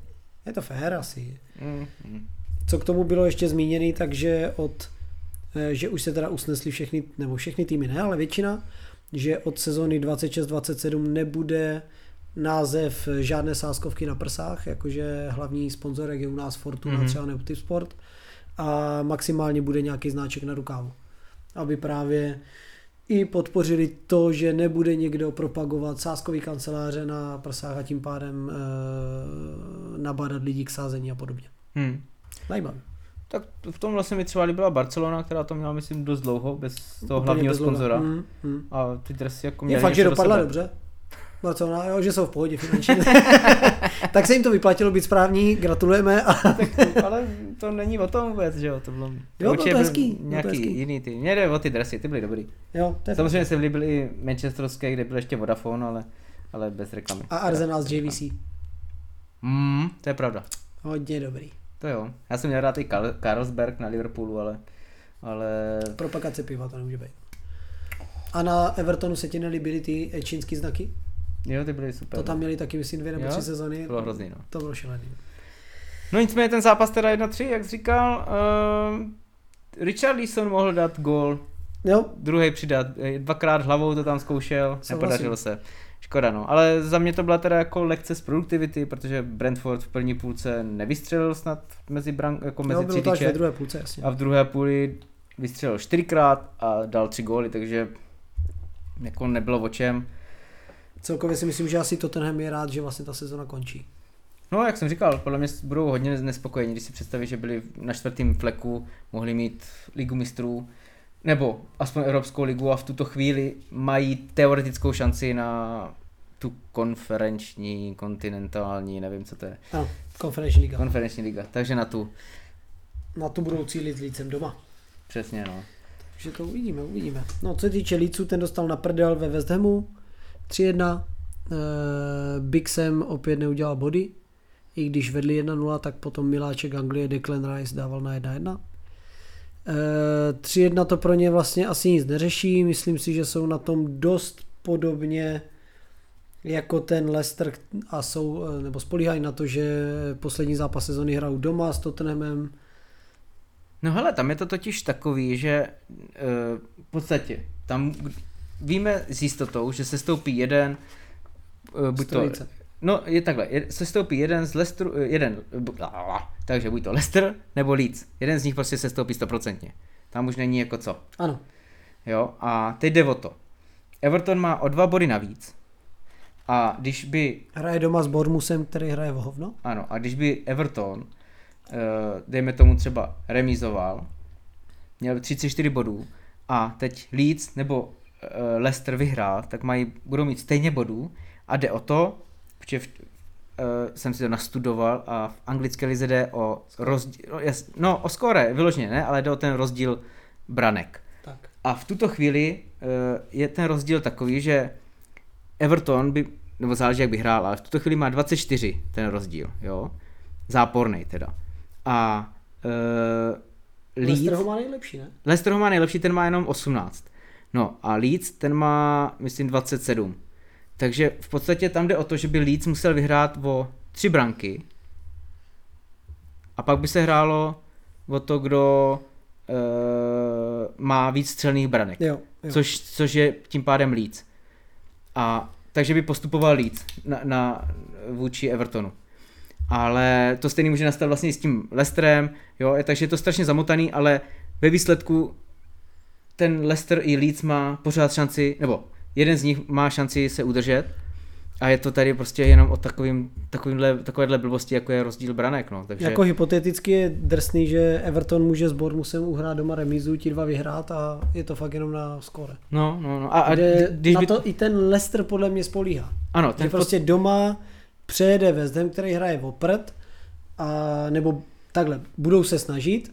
je to fér asi. Mm. Co k tomu bylo ještě zmíněný, takže od, eh, že už se teda usnesli všechny, nebo všechny týmy ne, ale většina, že od sezóny 26-27 nebude název žádné sáskovky na prsách, jakože hlavní sponzorek je u nás Fortuna Mhm. mm-hmm. třeba nebo Sport a maximálně bude nějaký znáček na rukávu. Aby právě i podpořili to, že nebude někdo propagovat sáskový kanceláře na prsách a tím pádem e, nabádat lidi k sázení a podobně. Hmm. Zajímavé. Tak v tom vlastně mi třeba líbila Barcelona, která to měla myslím dost dlouho, bez toho Úplně hlavního bez sponzora. Mm, mm. A ty dresy jako Je měly fakt, že do dopadla sebe. dobře. Barcelona, jo, že jsou v pohodě finančně. tak se jim to vyplatilo být správní, gratulujeme. A... Ale to není o tom vůbec, že jo, to bylo... bylo určitě to byl hezký, bylo to Nějaký hezký. jiný ty. Mně jde o ty dresy, ty byly dobrý. jo, to je Samozřejmě se líbily i Manchesterské, kde byl ještě Vodafone, ale, ale bez reklamy. a Arsenal z JVC. Mm, to je pravda. Hodně dobrý. To jo. Já jsem měl rád i Karl- Carlsberg na Liverpoolu, ale, ale Propagace piva to nemůže být. A na Evertonu se ti nelíbily ty čínský znaky? Jo, ty byly super. To tam měli taky, myslím, dvě nebo Jo? tři sezony. Bylo hrozný, no. To bylo šílený. No nicméně ten zápas teda 1-3, jak jsi říkal, uh, Richard Leeson mohl dát gól, Jo, druhý přidat, eh, dvakrát hlavou to tam zkoušel, Souhlasím. nepodařilo se. Škoda no, ale za mě to byla teda jako lekce z produktivity, protože Brentford v první půlce nevystřelil snad mezi, brank, jako mezi jo bylo to až ve druhé půlce, jasně. a v druhé půli vystřelil čtyřikrát a dal tři góly, takže jako nebylo o čem. Celkově si myslím, že asi Tottenham je rád, že vlastně ta sezona končí. No, jak jsem říkal, podle mě budou hodně nespokojení, když si představí, že byli na čtvrtém fleku, mohli mít ligu mistrů, nebo aspoň Evropskou ligu a v tuto chvíli mají teoretickou šanci na tu konferenční, kontinentální, nevím co to je, Ano, konferenční liga. konferenční liga, takže na tu, Na tu budou cílit Lícem doma. přesně no. Takže to uvidíme, uvidíme. No, co se týče Líců, ten dostal na prdel ve West Hamu 3-1. Uh, Big Sam opět neudělal body. I když vedli 1-0, tak potom miláček Anglie Declan Rice dával na 1-1. Uh, 3-1 to pro ně vlastně asi nic neřeší. Myslím si, že jsou na tom dost podobně jako ten Leicester a jsou, eh, nebo spolíhají na to, že poslední zápas sezony hrajou doma s Tottenhamem. No hele, tam je to totiž takový, že uh, v podstatě tam víme s jistotou, že se stoupí jeden, uh, buď to, no je takhle, se stoupí jeden z Leicesteru, eh, jeden, bu- takže buď to Leicester nebo Leeds, jeden z nich prostě se stoupí stoprocentně. Tam už není jako co. Ano, Jo, a teď jde o to. Everton má o dva body navíc. A když by, hraje doma s Bormusem, který hraje v hovno. ano, a když by Everton, eh, dejme tomu třeba remizoval, měl 34 bodů a teď Leeds nebo eh, Leicester vyhrál, tak mají, budou mít stejně bodů a jde o to, že v, eh, jsem si to nastudoval a v anglické lize jde o rozdíl, no o skóre, vyloženě ne, ale jde o ten rozdíl branek. Tak. A v tuto chvíli eh, je ten rozdíl takový, že Everton by, nebo záleží, jak by hrál, ale v tuto chvíli má 24 ten rozdíl, jo. Záporný teda. A uh, Leicester Leeds, ho má nejlepší, ne? Leicester ho má nejlepší, ten má jenom 18. No a Leeds, ten má, myslím, 27. Takže v podstatě tam jde o to, že by Leeds musel vyhrát o tři branky a pak by se hrálo o to, kdo uh, má víc střelných branek. Jo, jo. Což, což je tím pádem Leeds. A takže by postupoval Leeds na, na vůči Evertonu. Ale to stejný může nastat vlastně i s tím Leicesterem, jo, takže je to strašně zamotaný, ale ve výsledku ten Leicester i Leeds má pořád šanci, nebo jeden z nich má šanci se udržet a je to tady prostě jenom o takovým, takovýmhle, takovéhle blbosti, jako je rozdíl branek. No. Takže... Jako hypoteticky je drsný, že Everton může s Bournemouthem uhrát doma remízu, ti dva vyhrát a je to fakt jenom na skore. No, no, no. A, a když na by... to i ten Leicester podle mě spolíhá. Ano, Ten že prostě doma přejede West Ham, který hraje oprt, a, nebo takhle, budou se snažit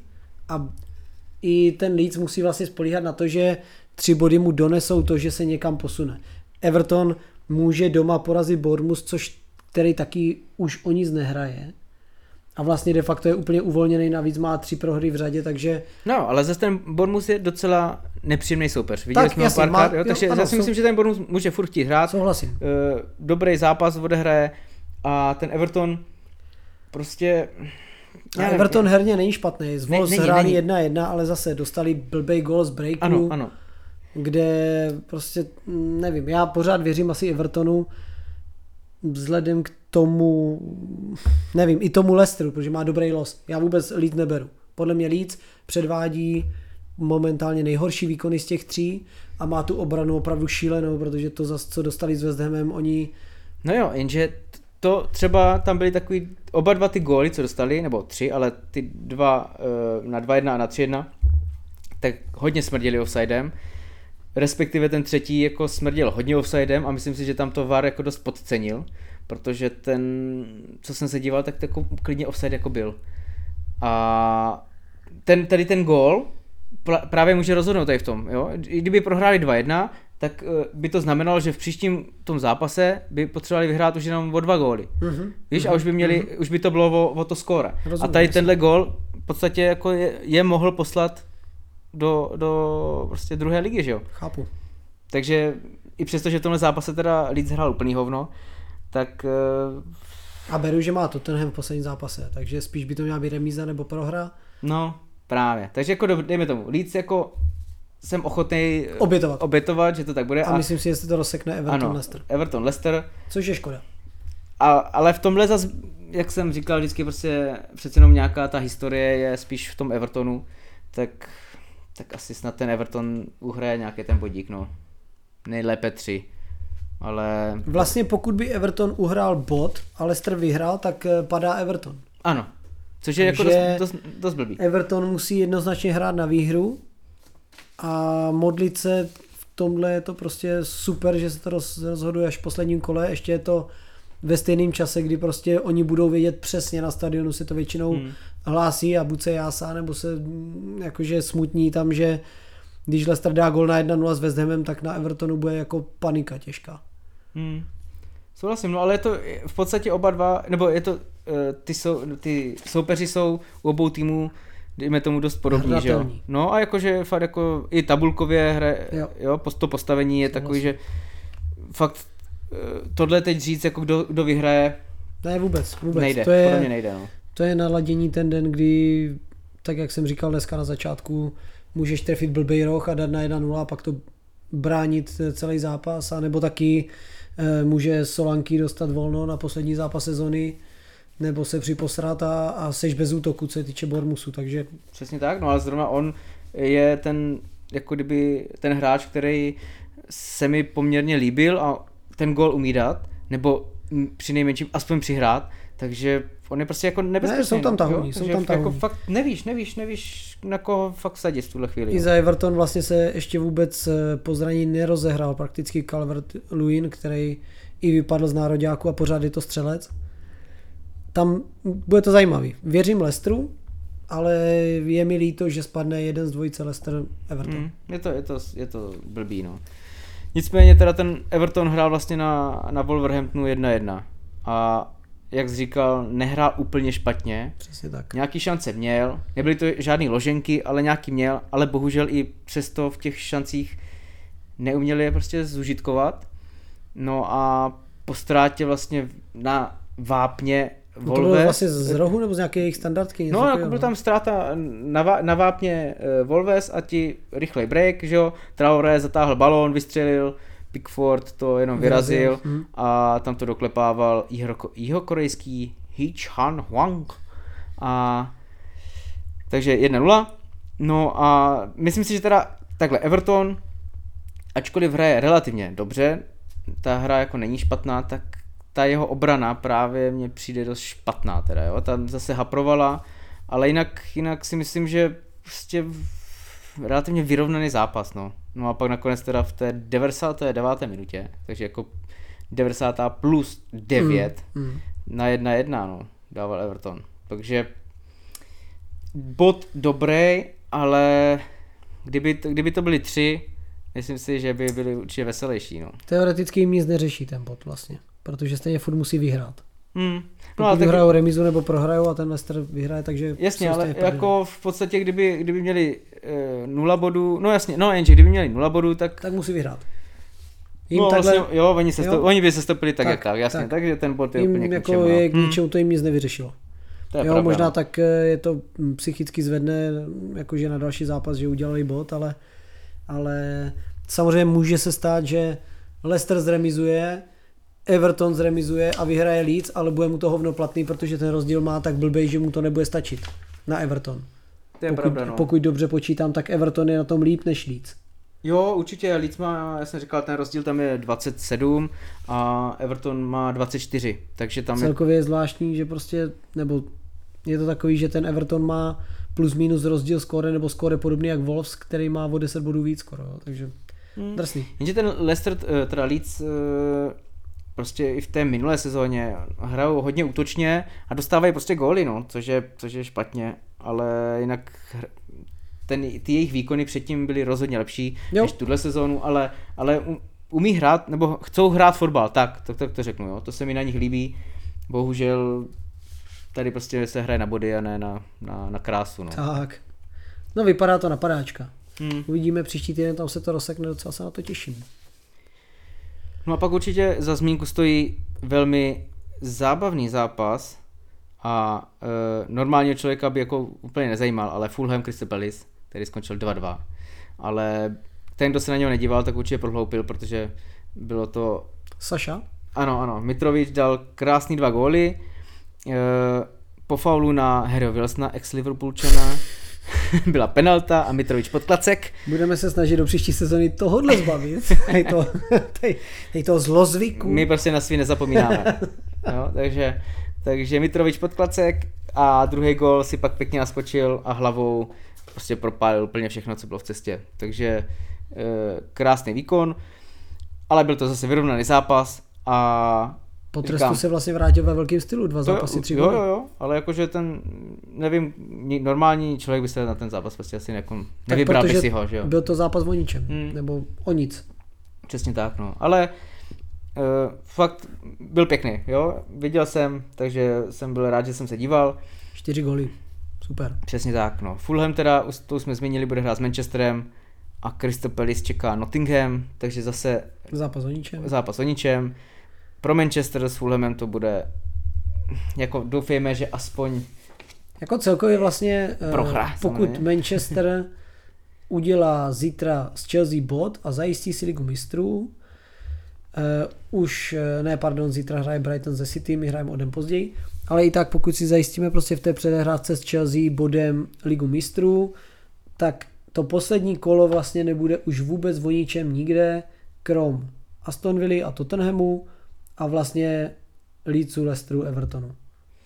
a i ten Leeds musí vlastně spolíhat na to, že tři body mu donesou to, že se někam posune. Everton může doma porazit Bournemouth, což který taky už o nic nehraje. A vlastně de facto je úplně uvolněný, navíc má tři prohry v řadě, takže No, ale zase ten Bournemouth je docela nepříjemný soupeř. Viděli Tak, jsme ho jasně, párkrát, má- jo, jo, takže ano, já si jsou- myslím, že ten Bournemouth může furt chtít hrát. souhlasím. Eh, dobrý zápas odehraje a ten Everton prostě... A já nevím, Everton herně není špatný. Z Ne- Wolves není, hráli není. 1-1, ale zase dostali blbej gol z breaku. Ano, ano. kde prostě, nevím, já pořád věřím asi Evertonu vzhledem k tomu, nevím, i tomu Leicesteru, protože má dobrý los. Já vůbec Leeds neberu. Podle mě Leeds předvádí momentálně nejhorší výkony z těch tří a má tu obranu opravdu šílenou, protože to zase, co dostali s West Hamem, oni No jo, jenže to třeba tam byly takový, oba dva ty góly, co dostali, nebo tři, ale ty dva eh, na 2-1 a na 3-1, tak hodně smrděli offsidem. Respektive ten třetí jako smrděl hodně offsidem a myslím si, že tam to VAR jako dost podcenil, protože ten, co jsem se díval, tak to jako klidně offside jako byl. A ten, tady ten gól právě může rozhodnout tady v tom. Jo? Kdyby prohráli 2-1, tak eh, by to znamenalo, že v příštím tom zápase by potřebovali vyhrát už jenom o dva góly. Mhm. Víš, a už by měli, už by to bylo o, o to skóre. A tady tenhle gól v podstatě jako je, je mohl poslat do, do prostě druhé ligy, že jo? chápu. Takže i přesto, že v tomhle zápase teda Leeds hrál úplný hovno, tak eh, A beru, že má Tottenham v posledním zápase, takže spíš by to měla být remíza nebo prohra. no právě. Takže jako do- dejme tomu, Leeds jako jsem ochotný Obětovat. obětovat, že to tak bude. A myslím si, že se to rozsekne Everton ano, Leicester. Everton, Leicester, Což je škoda. A, ale v tomhle zas, jak jsem říkal, vždycky prostě přece jenom nějaká ta historie je spíš v tom Evertonu, tak, tak asi snad ten Everton uhraje nějaký ten bodík, no. Nejlépe tři. Ale Vlastně pokud by Everton uhrál bod a Leicester vyhrál, tak eh, padá Everton. ano. Což je jako Takže- dost, dost, dost blbý. Everton musí jednoznačně hrát na výhru a modlit se v tomhle je to prostě super, že se to roz, rozhoduje až v posledním kole, ještě je to ve stejném čase, kdy prostě oni budou vědět přesně na stadionu, se to většinou Hmm. hmm. hlásí a buď se jásá, nebo se mm, jakože smutní tam, že když Leicester dá gol na 1-0 s West Hamem, tak na Evertonu bude jako panika těžká. Hmm. Souhlasím, no ale je to v podstatě oba dva, nebo je to, eh, ty, sou, ty soupeři jsou u obou týmů, dejme tomu dost podobní, že jo. No a jakože fakt jako i tabulkově hraje, jo, Jo. to postavení je takový, že fakt eh, tohle teď říct, jako kdo, kdo vyhraje, Ne, vůbec, vůbec. nejde, to, podle je, nejde, no. to je naladění ten den, kdy, tak jak jsem říkal dneska na začátku, můžeš trefit blbej roh a dát na 1-0 a pak to bránit eh, celý zápas, a nebo taky eh, může Solanky dostat volno na poslední zápas sezony, nebo se připosrat a, a seš bez útoku, co se týče Bormusu, takže Přesně tak, no ale zrovna on je ten, jako kdyby ten hráč, který se mi poměrně líbil a ten gol umí dát, nebo při nejmenším aspoň přihrát, takže on je prostě jako nebezpečný. jsou tam no, tahouní, jo? jsou tam Jako tahouní. fakt nevíš, nevíš, nevíš, na koho fakt sadit v tuhle chvíli. i no. za Everton vlastně se ještě vůbec eh, po zranění nerozehrál prakticky Calvert Lewin, který i vypadl z nároďáku a pořád je to střelec. Tam bude to zajímavý. Věřím Leicesteru, ale je mi líto, že spadne jeden z dvojice Leicester Everton. Mm, je, to, je, to, je to blbý, no. Nicméně teda ten Everton hrál vlastně na, na Wolverhamptonu 1-1 a jak jsi říkal, nehrál úplně špatně, Přesně tak. Nějaký šance měl, nebyly to žádné loženky, ale nějaký měl, ale bohužel i přesto v těch šancích neuměli je prostě zužitkovat. No a po ztrátě vlastně na vápně No to bylo Volves, vlastně z rohu nebo z nějaké jejich standardky? No, jako byl tam ztráta na, vá- na vápně eh, Volves a ti rychlej break, že jo, Traoré zatáhl balón, vystřelil, Pickford to jenom vyrazil, Vyrazil, mhm. a tam to doklepával jiho- jihokorejský Hee Chan Hwang. A takže 1-0 No a myslím si, že teda takhle Everton, ačkoliv hraje relativně dobře, ta hra jako není špatná, tak ta jeho obrana právě mně přijde dost špatná teda, jo. Tam zase haprovala, ale jinak, jinak si myslím, že prostě relativně vyrovnaný zápas, no. No a pak nakonec teda v té 99. minutě, takže jako 90. plus 9 mm, mm. na 1-1, no, dával Everton. Takže bod dobrý, ale kdyby to, kdyby to byly tři, myslím si, že by byly určitě veselější. No. Teoreticky jim nic neřeší ten bod vlastně, protože stejně furt musí vyhrát. Hmm. No Pokud a vyhrajou remizu nebo prohrajou a ten Leicester vyhraje, takže... Jasně, ale jako v podstatě, kdyby, kdyby měli e, nula bodů, no jasně, no jenže kdyby měli nula bodů, tak... Tak musí vyhrát. Jim no takhle, vlastně, jo, oni, se jo? Stop, oni by se stopili tak, tak, tak jasně, tak. takže ten bod je jim úplně jako k je k hmm. ničemu, to jim nic nevyřešilo. To je jo, pravda, možná no. tak eh, je to psychicky zvedne, jakože na další zápas, že udělali bod, ale, ale samozřejmě může se stát, že Leicester zremizuje, Everton zremizuje a vyhraje Leeds, ale bude mu to hovno platný, protože ten rozdíl má tak blbej, že mu to nebude stačit na Everton. To je pokud, pravda, no. pokud dobře počítám, tak Everton je na tom líp než Leeds. Jo, určitě Leeds má, já jsem říkal, ten rozdíl tam je 27 a Everton má 24, takže tam Celkově je... je zvláštní, že prostě, nebo je to takový, že ten Everton má plus minus rozdíl skóre, nebo skóre podobný jak Wolves, který má o 10 bodů víc skoro, takže hmm. drsný. Jenže ten Leicester, eh, teda Leeds, eh, prostě i v té minulé sezóně hrajou hodně útočně a dostávají prostě góly, no, což je, což je špatně, ale jinak ten, ty jejich výkony předtím byly rozhodně lepší jo. než tuhle sezónu, ale, ale umí hrát, nebo chcou hrát fotbal, tak, tak, tak to řeknu, jo. to se mi na nich líbí, bohužel tady prostě se hraje na body a ne na, na, na krásu. No. Tak, no vypadá to na padáčka. Hmm. Uvidíme příští týden, tam se to rozsekne, docela se na to těším. No a pak určitě za zmínku stojí velmi zábavný zápas a e, normálního člověka by jako úplně nezajímal, ale Fulham Crystal Palace který skončil 2-2. Ale ten, kdo se na něho nedíval, tak určitě prohloupil, protože bylo to... Saša? Ano, ano. Mitrovič dal krásný dva góly. E, po faulu na Harry Wilsona, ex-Liverpoolčana, byla penalta a Mitrovič podklacek. Budeme se snažit do příští sezóny tohohle zbavit, hej to, hej to zlozvyku. My prostě na svý nezapomínáme. jo, takže, takže Mitrovič podklacek a druhý gol si pak pěkně naskočil a hlavou prostě propálil úplně všechno, co bylo v cestě. Takže e, krásný výkon, ale byl to zase vyrovnaný zápas a po trestu říkám, se vlastně vrátil ve velkém stylu, dva zápasy, tři Jo, jo, jo, ale jakože ten, nevím, normální člověk by se na ten zápas prostě asi jako nevybral by si ho, že jo. Byl to zápas o ničem, hmm. nebo o nic. Přesně tak, no. Ale uh, fakt byl pěkný, jo. Viděl jsem, takže jsem byl rád, že jsem se díval. Čtyři goly. Super. Přesně tak, no. Fulham teda, to jsme zmínili, bude hrát s Manchesterem a Crystal Palace čeká Nottingham, takže zase... Zápas o ničem. Zápas o ničem. Pro Manchester s Fulhamem to bude, jako doufejme, že aspoň... Jako celkově vlastně, eh, prohra, pokud samozřejmě. Manchester udělá zítra z Chelsea bod a zajistí si ligu mistrů, uh, už, eh, ne pardon, zítra hraje Brighton ze City, my hrajeme o den později, ale i tak pokud si zajistíme prostě v té předehrávce s Chelsea bodem ligu mistrů, tak to poslední kolo vlastně nebude už vůbec o ničem nikde, krom Aston Villa a Tottenhamu a vlastně Leedsu, Leicesteru, Evertonu.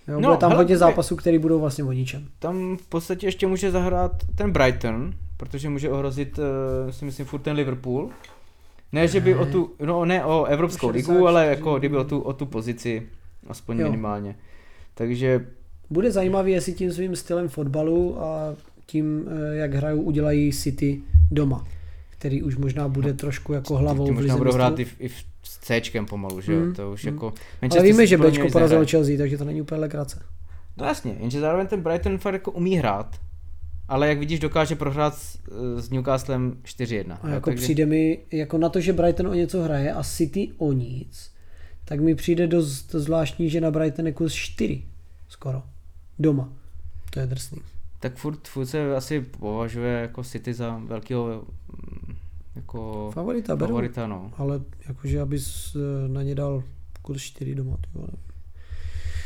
Jo, no, bude tam hele, hodně zápasů, které budou vlastně o ničem. Tam v podstatě ještě může zahrát ten Brighton, protože může ohrozit, uh, si myslím, furt ten Liverpool. Ne, že by o tu, no ne o Evropskou ligu, ale jako kdyby o tu, o tu pozici, aspoň jo. minimálně. Takže... Bude zajímavý, jestli tím svým stylem fotbalu a tím, eh, jak hrajou, udělají City doma, který už možná bude no, trošku jako hlavou v možná budou hrát i v, i v s C pomalu, že jo, mm, to už mm. jako... Ale víme, že Bčko porazilo Chelsea, takže to není úplně legrace. No jasně, jenže zároveň ten Brighton fakt jako umí hrát, ale jak vidíš, dokáže prohrát s, s Newcastlem 4-1. A jako takže... přijde mi, jako na to, že Brighton o něco hraje a City o nic, tak mi přijde dost zvláštní, že na Brighton je kus 4 skoro. Doma. To je drsný. Tak furt, furt se asi považuje jako City za velkého jako favorita, beru, favorita no. ale jakože abys eh, na ně dal kurz 4 doma, ty vole.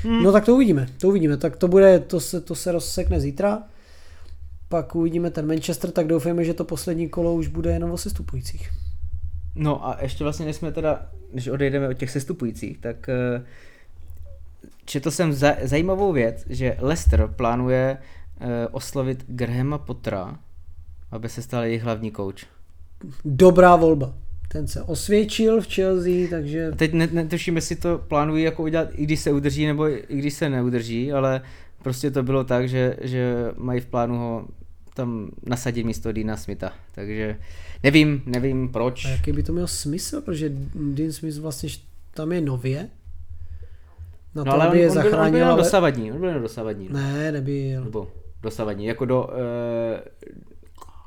Hmm. No tak to uvidíme, to uvidíme, tak to bude, to se, to se rozsekne zítra. pak uvidíme ten Manchester, tak doufejme, že to poslední kolo už bude jenom o sestupujících. No a ještě vlastně, než jsme teda, když odejdeme od těch sestupujících, tak uh, četl jsem za, zajímavou věc, že Leicester plánuje uh, oslovit Grahama Pottera, aby se stal jejich hlavní kouč. Dobrá volba. Ten se osvědčil v Chelsea, takže... A teď netuším, jestli to plánují jako udělat, i když se udrží, nebo i když se neudrží, ale prostě to bylo tak, že, že mají v plánu ho tam nasadit místo Dina Smitha, takže nevím, nevím proč. A jaký by to měl smysl, protože Dean Smith vlastně tam je nově, na no, to, ale on, je on, byl, on byl ale... dosavadní, on byl dosavadní. Ne, nebyl. Nebo dosavadní, jako do... Uh,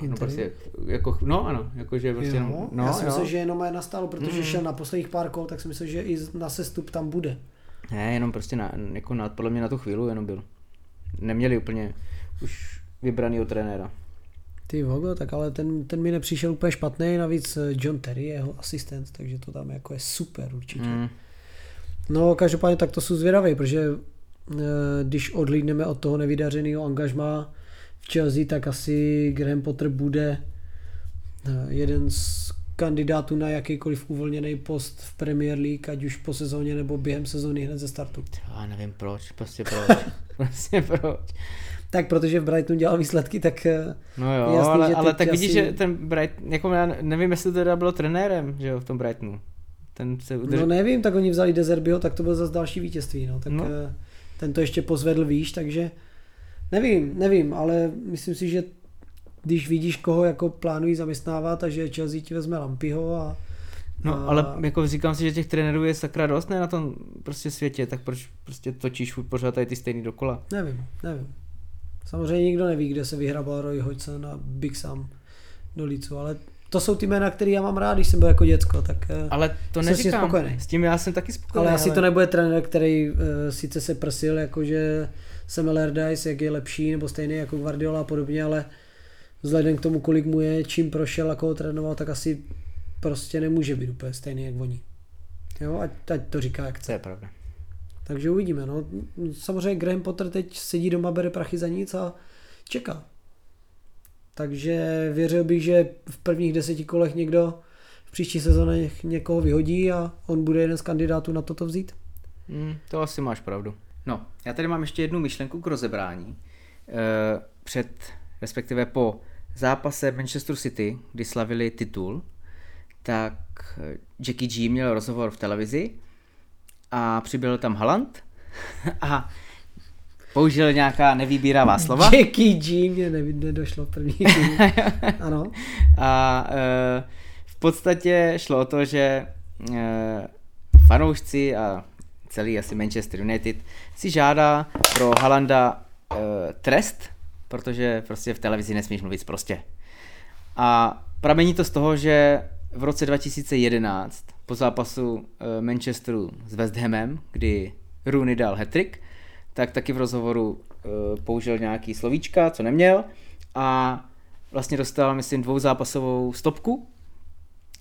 no prostě, jako, no ano, jakože prostě jo, jenom, no, Já si myslím, že jenom je nastalo, protože mm. šel na posledních pár kol, tak si myslím, že i na sestup tam bude. Ne, jenom prostě na, jako na, podle mě na tu chvíli jenom byl. Neměli úplně už vybraný trenéra. Ty vogo, tak ale ten, ten mi nepřišel úplně špatný, navíc John Terry je jeho asistent, takže to tam jako je super určitě. Mm. No, každopádně tak to jsou zvědavý, protože eh, když odlídneme od toho nevydařeného angažma v Chelsea, tak asi Graham Potter bude eh, jeden z kandidátů na jakýkoliv uvolněný post v Premier League, ať už po sezóně nebo během sezóny hned ze startu. Já nevím proč, prostě proč. prostě proč. Tak protože v Brightonu dělal výsledky, tak eh, No jo, jasný, ale, ale tak asi... vidíš, že ten Brighton, jako já nevím, jestli to teda bylo trenérem, že jo, v tom Brightonu. Ten se udrž... No nevím, tak oni vzali Dezerbyho, tak to byl zase další vítězství, no. Tak no. Eh, ten to ještě pozvedl výš, takže nevím, nevím, ale myslím si, že když vidíš, koho jako plánují zaměstnávat a že Chelsea ti vezme Lampyho a No, a... ale jako říkám si, že těch trenérů je sakra dost ne na tom prostě světě, tak proč prostě točíš furt pořád tady ty stejný dokola? Nevím, nevím. Samozřejmě nikdo neví, kde se vyhrabal Roy Hodgson na Big Sam do Lícu, ale to jsou ty jména, které já mám rád, když jsem byl jako děcko, tak eh, Ale to neříkám, spokojený. s tím já jsem taky spokojený. Ale asi ale... to nebude trenér, který uh, sice se prsil, jakože jsem Allardyce, jak je lepší, nebo stejný jako Guardiola a podobně, ale vzhledem k tomu, kolik mu je, čím prošel a koho trénoval, tak asi prostě nemůže být úplně stejný jak oni. Jo, ať, ať to říká jak chce. To je pravda. Takže uvidíme. No. Samozřejmě Graham Potter teď sedí doma, bere prachy za nic a čeká. Takže věřil bych, že v prvních deseti kolech někdo v příští sezóně někoho vyhodí a on bude jeden z kandidátů na toto vzít. Hmm, to asi máš pravdu. No, já tady mám ještě jednu myšlenku k rozebrání. E, před, respektive po zápase Manchester City, kdy slavili titul, tak Jackie G měl rozhovor v televizi a přibyl tam Haland a použil nějaká nevýbíravá slova. Jackie G mě nedošlo první. ano. A e, v podstatě šlo o to, že e, fanoušci a celý asi Manchester United si žádá pro Halanda e, trest, protože prostě v televizi nesmíš mluvit prostě. A pramení to z toho, že v roce 2011 po zápasu e, Manchesteru s West Hamem, kdy Rooney dal hat-trick, tak taky v rozhovoru uh, použil nějaký slovíčka, co neměl a vlastně dostal, myslím, dvouzápasovou stopku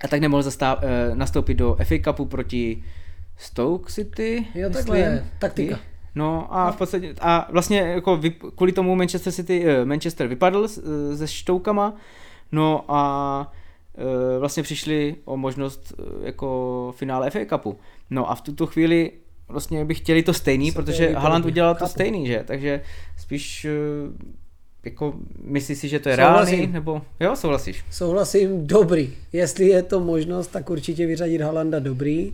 a tak nemohl zastáv, uh, nastoupit do FA Cupu proti Stoke City. Jo, takhle, taktika. No a v podstatě, a vlastně jako vy, kvůli tomu Manchester City, uh, Manchester vypadl uh, se Štoukama, no a uh, vlastně přišli o možnost jako finále FA Cupu. No a v tuto chvíli vlastně by chtěli to stejný, Se protože Haaland udělal to stejný, že? Takže spíš eh, jako myslíš si, že to je Souhlasím. reálný, nebo jo, souhlasíš? Souhlasím, dobrý. Jestli je to možnost, tak určitě vyřadit Halanda dobrý.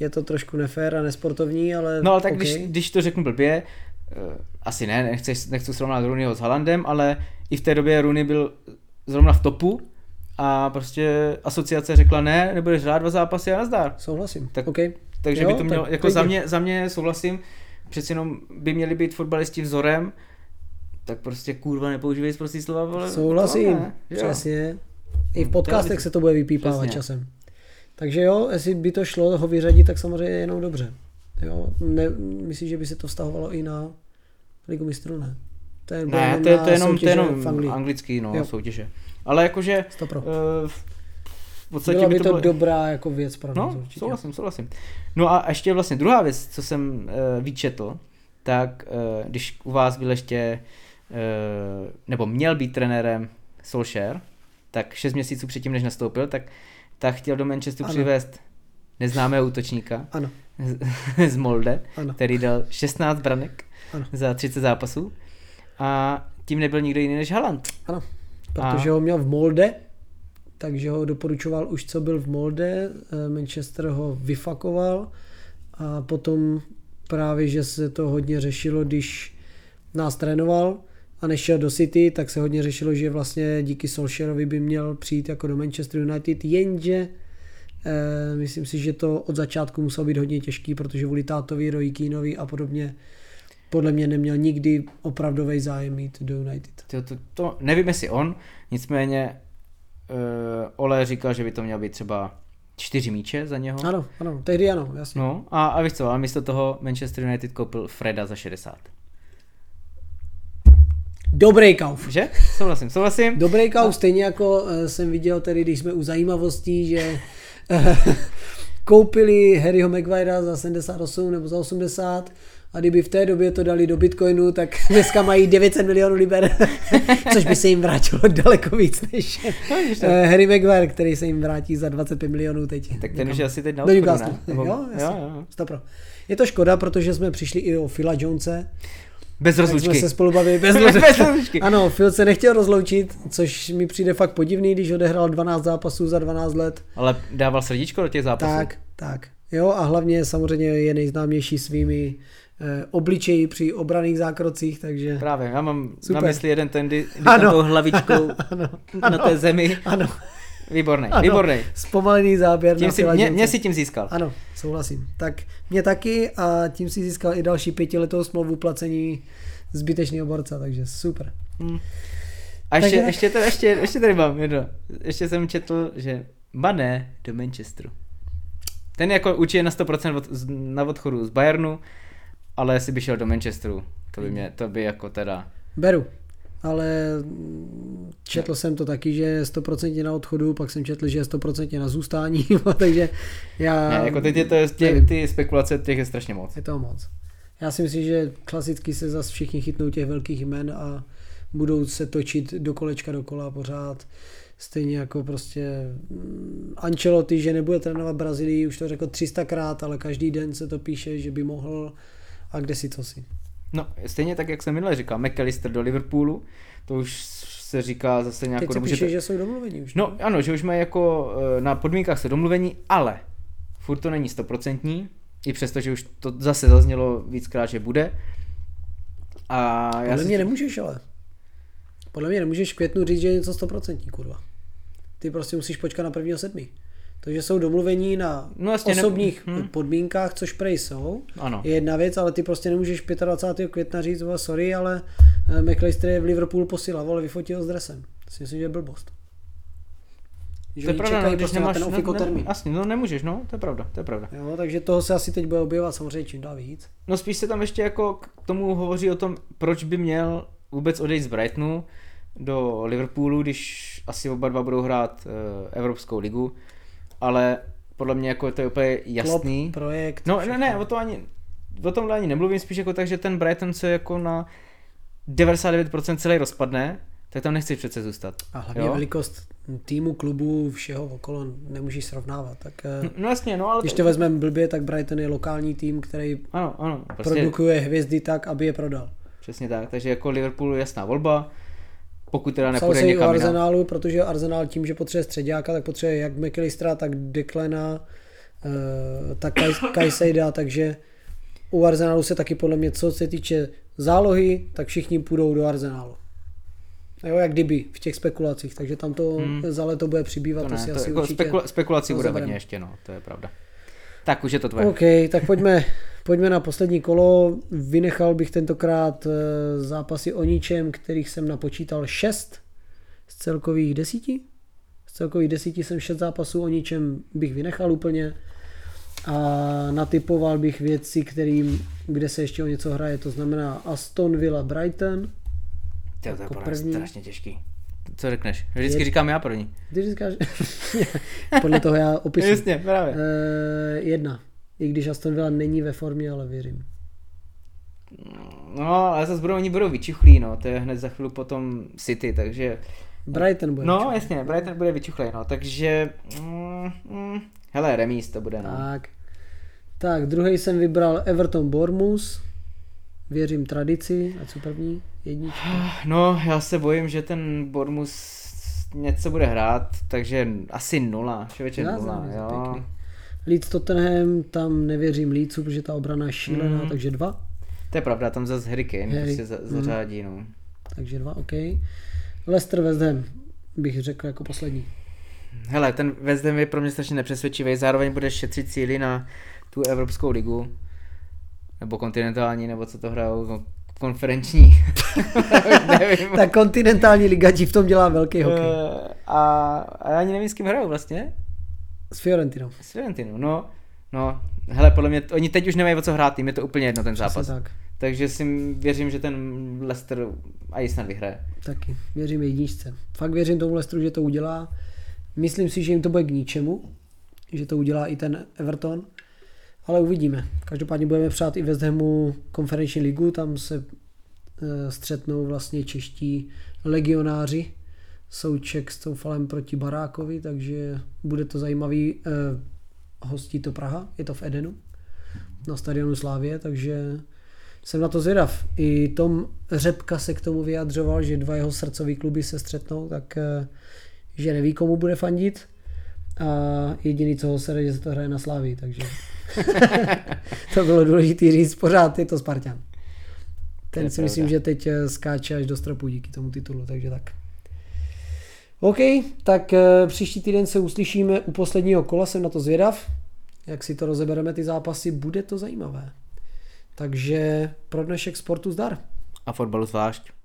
Je to trošku nefér a nesportovní, ale No ale tak okay. když, když to řeknu blbě, uh, asi ne, nechci, nechci srovnat Rooneyho s Halandem, ale i v té době Rooney byl zrovna v topu a prostě asociace řekla ne, nebudeš hrát dva zápasy a nazdar. Souhlasím, tak okay. Takže jo, by to mělo, tak jako za mě, za mě souhlasím, přeci jenom by měli být fotbalisti vzorem, tak prostě kurva nepoužívej prostý slova, ale Souhlasím, ne, přesně. I v podcastech se to bude vypípávat přesně. časem. Takže jo, jestli by to šlo ho vyřadit, tak samozřejmě jenom dobře. Jo, ne, myslím, že by se to vztahovalo i na Ligu mistrů, ne? To je, ne, to je, to je jenom, to je jenom anglický no, jo. soutěže. Ale jakože uh, v podstatě Byla by, by to, to bylo... dobrá jako věc pro nás no, určitě. souhlasím, souhlasím. No a ještě vlastně druhá věc, co jsem uh, vyčetl, tak uh, když u vás byl ještě nebo měl být trenérem Solskjaer, tak 6 měsíců předtím, než nastoupil, tak, tak chtěl do Manchesteru ano. přivést neznámého útočníka ano. Z, Molde, ano. který dal 16 branek ano. za 30 zápasů a tím nebyl nikdo jiný než Haaland. Ano, protože a... ho měl v Molde, takže ho doporučoval už, co byl v Molde, eh, Manchester ho vyfakoval a potom právě, že se to hodně řešilo, když nás trénoval a nešel do City, tak se hodně řešilo, že vlastně díky Solskjaerovi by měl přijít jako do Manchester United, jenže eh, myslím si, že to od začátku muselo být hodně těžký, protože vůli tátovi, Roy Keanovi a podobně podle mě neměl nikdy opravdový zájem jít do United. To, to, to nevím, jestli on, nicméně uh, Ole říkal, že by to mělo být třeba čtyři míče za něho. Ano, ano, tehdy ano, jasně. No a, a víš co, ale místo toho Manchester United koupil Freda za 60. Dobrý kauf. Že? Souhlasím, souhlasím. Dobrý kauf, stejně jako uh, jsem viděl tedy, když jsme u zajímavostí, že uh, koupili Harryho Maguirea za 78 nebo za 80 a kdyby v té době to dali do Bitcoinu, tak dneska mají 900 milionů liber, což by se jim vrátilo daleko víc než no, Harry Maguire, který se jim vrátí za 25 milionů teď. Tak ten už je asi teď na odchodu, ne? Jo, jo, jo. Stopro. Je to škoda, protože jsme přišli i o Phila Jonese, bez rozlučky. jsme se spolu bavili bez, bez, bez rozlučky. Ano, Phil se nechtěl rozloučit, což mi přijde fakt podivný, když odehrál 12 zápasů za 12 let. Ale dával srdíčko do těch zápasů. Tak, tak. Jo, a hlavně samozřejmě je nejznámější svými eh, obličeji při obraných zákrocích, takže... Právě, já mám Super. na mysli jeden ten, kdy, kdy ano. tou hlavičkou ano. na té zemi. Ano. Výborný, ano, výborný. Zpomalený záběr tím si, mě, mě si tím získal. Ano, souhlasím. Tak mě taky a tím si získal i další pětiletou smlouvu placení zbytečného borca, takže super. Hmm. A ještě, takže... ještě, to, ještě, ještě tady mám jedno. Ještě jsem četl, že Mané do Manchesteru. Ten jako určitě na 100% od, na odchodu z Bayernu, ale jestli by šel do Manchesteru, to by mě, to by jako teda... Beru ale četl jsem to taky, že je 100% na odchodu, pak jsem četl, že je 100% na zůstání, takže já... Ne, jako teď je to, tě, ty spekulace těch je strašně moc. Je to moc. Já si myslím, že klasicky se zase všichni chytnou těch velkých jmen a budou se točit do kolečka dokola pořád. Stejně jako prostě mm, Ancelotti, že nebude trénovat Brazílii, už to řekl 300krát, ale každý den se to píše, že by mohl a kde si co si. No, stejně tak, jak jsem minule říkal, McAllister do Liverpoolu, to už se říká zase nějakou Teď se píše, že... že jsou domluvení už. No, ano, že už mají jako eh, na podmínkách se domluvení, ale furt to není stoprocentní, i přesto, že už to zase zaznělo víckrát, že bude. A já Podle si... mě nemůžeš, ale. Podle mě nemůžeš v květnu říct, že je něco stoprocentní, kurva. Ty prostě musíš počkat na prvního sedmi. Takže jsou domluvení na no, jasně, osobních ne... hmm. podmínkách, což prej jsou. Ano. Je jedna věc, ale ty prostě nemůžeš 25. května říct, sorry, ale eh, McAllister je v Liverpoolu posílal, ale vyfotil s dresem. To si myslím, že je blbost. Že to je pravda, no, když prostě nemáš, ten no, ne, Jasně, no nemůžeš, no, to je pravda, to je pravda. Jo, takže toho se asi teď bude objevovat samozřejmě čím dál víc. No spíš se tam ještě jako k tomu hovoří o tom, proč by měl vůbec odejít z Brightonu do Liverpoolu, když asi oba dva budou hrát uh, Evropskou ligu ale podle mě jako to je úplně jasný. Klop, projekt. No ne, ne, o, to ani, o tomhle ani nemluvím, spíš jako tak, že ten Brighton se jako na 99% celý rozpadne, tak tam nechci přece zůstat. A hlavně jo? velikost týmu, klubu, všeho okolo nemůžeš srovnávat. Tak, no, no jasně, no ale... Když to vezmeme blbě, tak Brighton je lokální tým, který ano, ano, prostě... produkuje hvězdy tak, aby je prodal. Přesně tak, takže jako Liverpool je jasná volba. Pokud teda nepůjde někam o Arsenálu, protože Arsenal tím, že potřebuje středáka, tak potřebuje jak McAllistera, tak Declana, uh, tak Kajsejda, takže u Arsenálu se taky podle mě, co se týče zálohy, tak všichni půjdou do Arsenálu. Jo, jak kdyby v těch spekulacích, takže tam to hmm. za leto bude přibývat. To, ne, to, to asi jako spekula- spekulací bude hodně ještě, no, to je pravda. Tak už je to tvoje. OK, tak pojďme, pojďme na poslední kolo. Vynechal bych tentokrát eh, zápasy o ničem, kterých jsem napočítal 6 z celkových desíti. Z celkových desíti jsem 6 zápasů o ničem bych vynechal úplně. A natypoval bych věci, kterým, kde se ještě o něco hraje, to znamená Aston Villa Brighton. To je jako první. strašně těžký. Co řekneš? Vždycky je... říkám já první. Ty říkáš, podle toho já opisuji. Jasně, právě. Uh, jedna. I když Aston Villa není ve formě, ale věřím. No, ale zase budou, oni budou vyčuchlí, no, to je hned za chvíli potom City, takže... Brighton bude. No, vyčuchlý. jasně, Brighton bude vyčuchlý, no, takže... Mm, mm, hele, remíz to bude, no. Tak. Tak, druhý jsem vybral Everton Bournemouth. Věřím tradici, a co první? Jednička. No, já se bojím, že ten Bournemouth něco bude hrát, takže asi nula, člověče nula, jo. pěkný. Leeds Tottenham, tam nevěřím Leedsu, protože ta obrana je šílená, Mm. takže dva. To je pravda, tam zase Harry Kane Harry, prostě za, mm. zařádí, no. Takže dva, OK. Leicester West Ham bych řekl jako poslední. Hele, ten West Ham je pro mě strašně nepřesvědčivý, zároveň bude šetřit síly na tu Evropskou ligu, nebo kontinentální, nebo co to hrajou, no, konferenční. Nevím. Ta kontinentální liga ti v tom dělá velký hokej. Eh, a, a já ani nevím, s kým hrajou vlastně. S Fiorentinou. S Fiorentinou, no. No, hele, podle mě, oni teď už nemají o co hrát, jim je to úplně jedno ten Přesně zápas. tak. Takže si věřím, že ten Leicester a snad vyhraje. Taky. Věřím jedničce. Fakt věřím tomu Leicesteru, že to udělá. Myslím si, že jim to bude k ničemu, že to udělá i ten Everton, ale uvidíme. Každopádně budeme přát i West Hamu konferenční ligu, tam se e, střetnou vlastně čeští legionáři. Souček s Coufalem proti Barákovi, takže bude to zajímavý. E, hostí to Praha, je to v Edenu, na stadionu Slávě, takže jsem na to zvědav. I Tom Řepka se k tomu vyjadřoval, že dva jeho srdcový kluby se střetnou, tak eh, že neví, komu bude fandit. A jediný, co ho sere, že se to hraje na Slávii, takže to bylo důležité říct, pořád je to Spartan. To je Ten si myslím, pravda. že teď eh, skáče až do stropu díky tomu titulu, takže tak. OK, tak eh, příští týden se uslyšíme u posledního kola, jsem na to zvědav. Jak si to rozebereme ty zápasy, bude to zajímavé. Takže pro dnešek sportu zdar. A fotbalu zvlášť.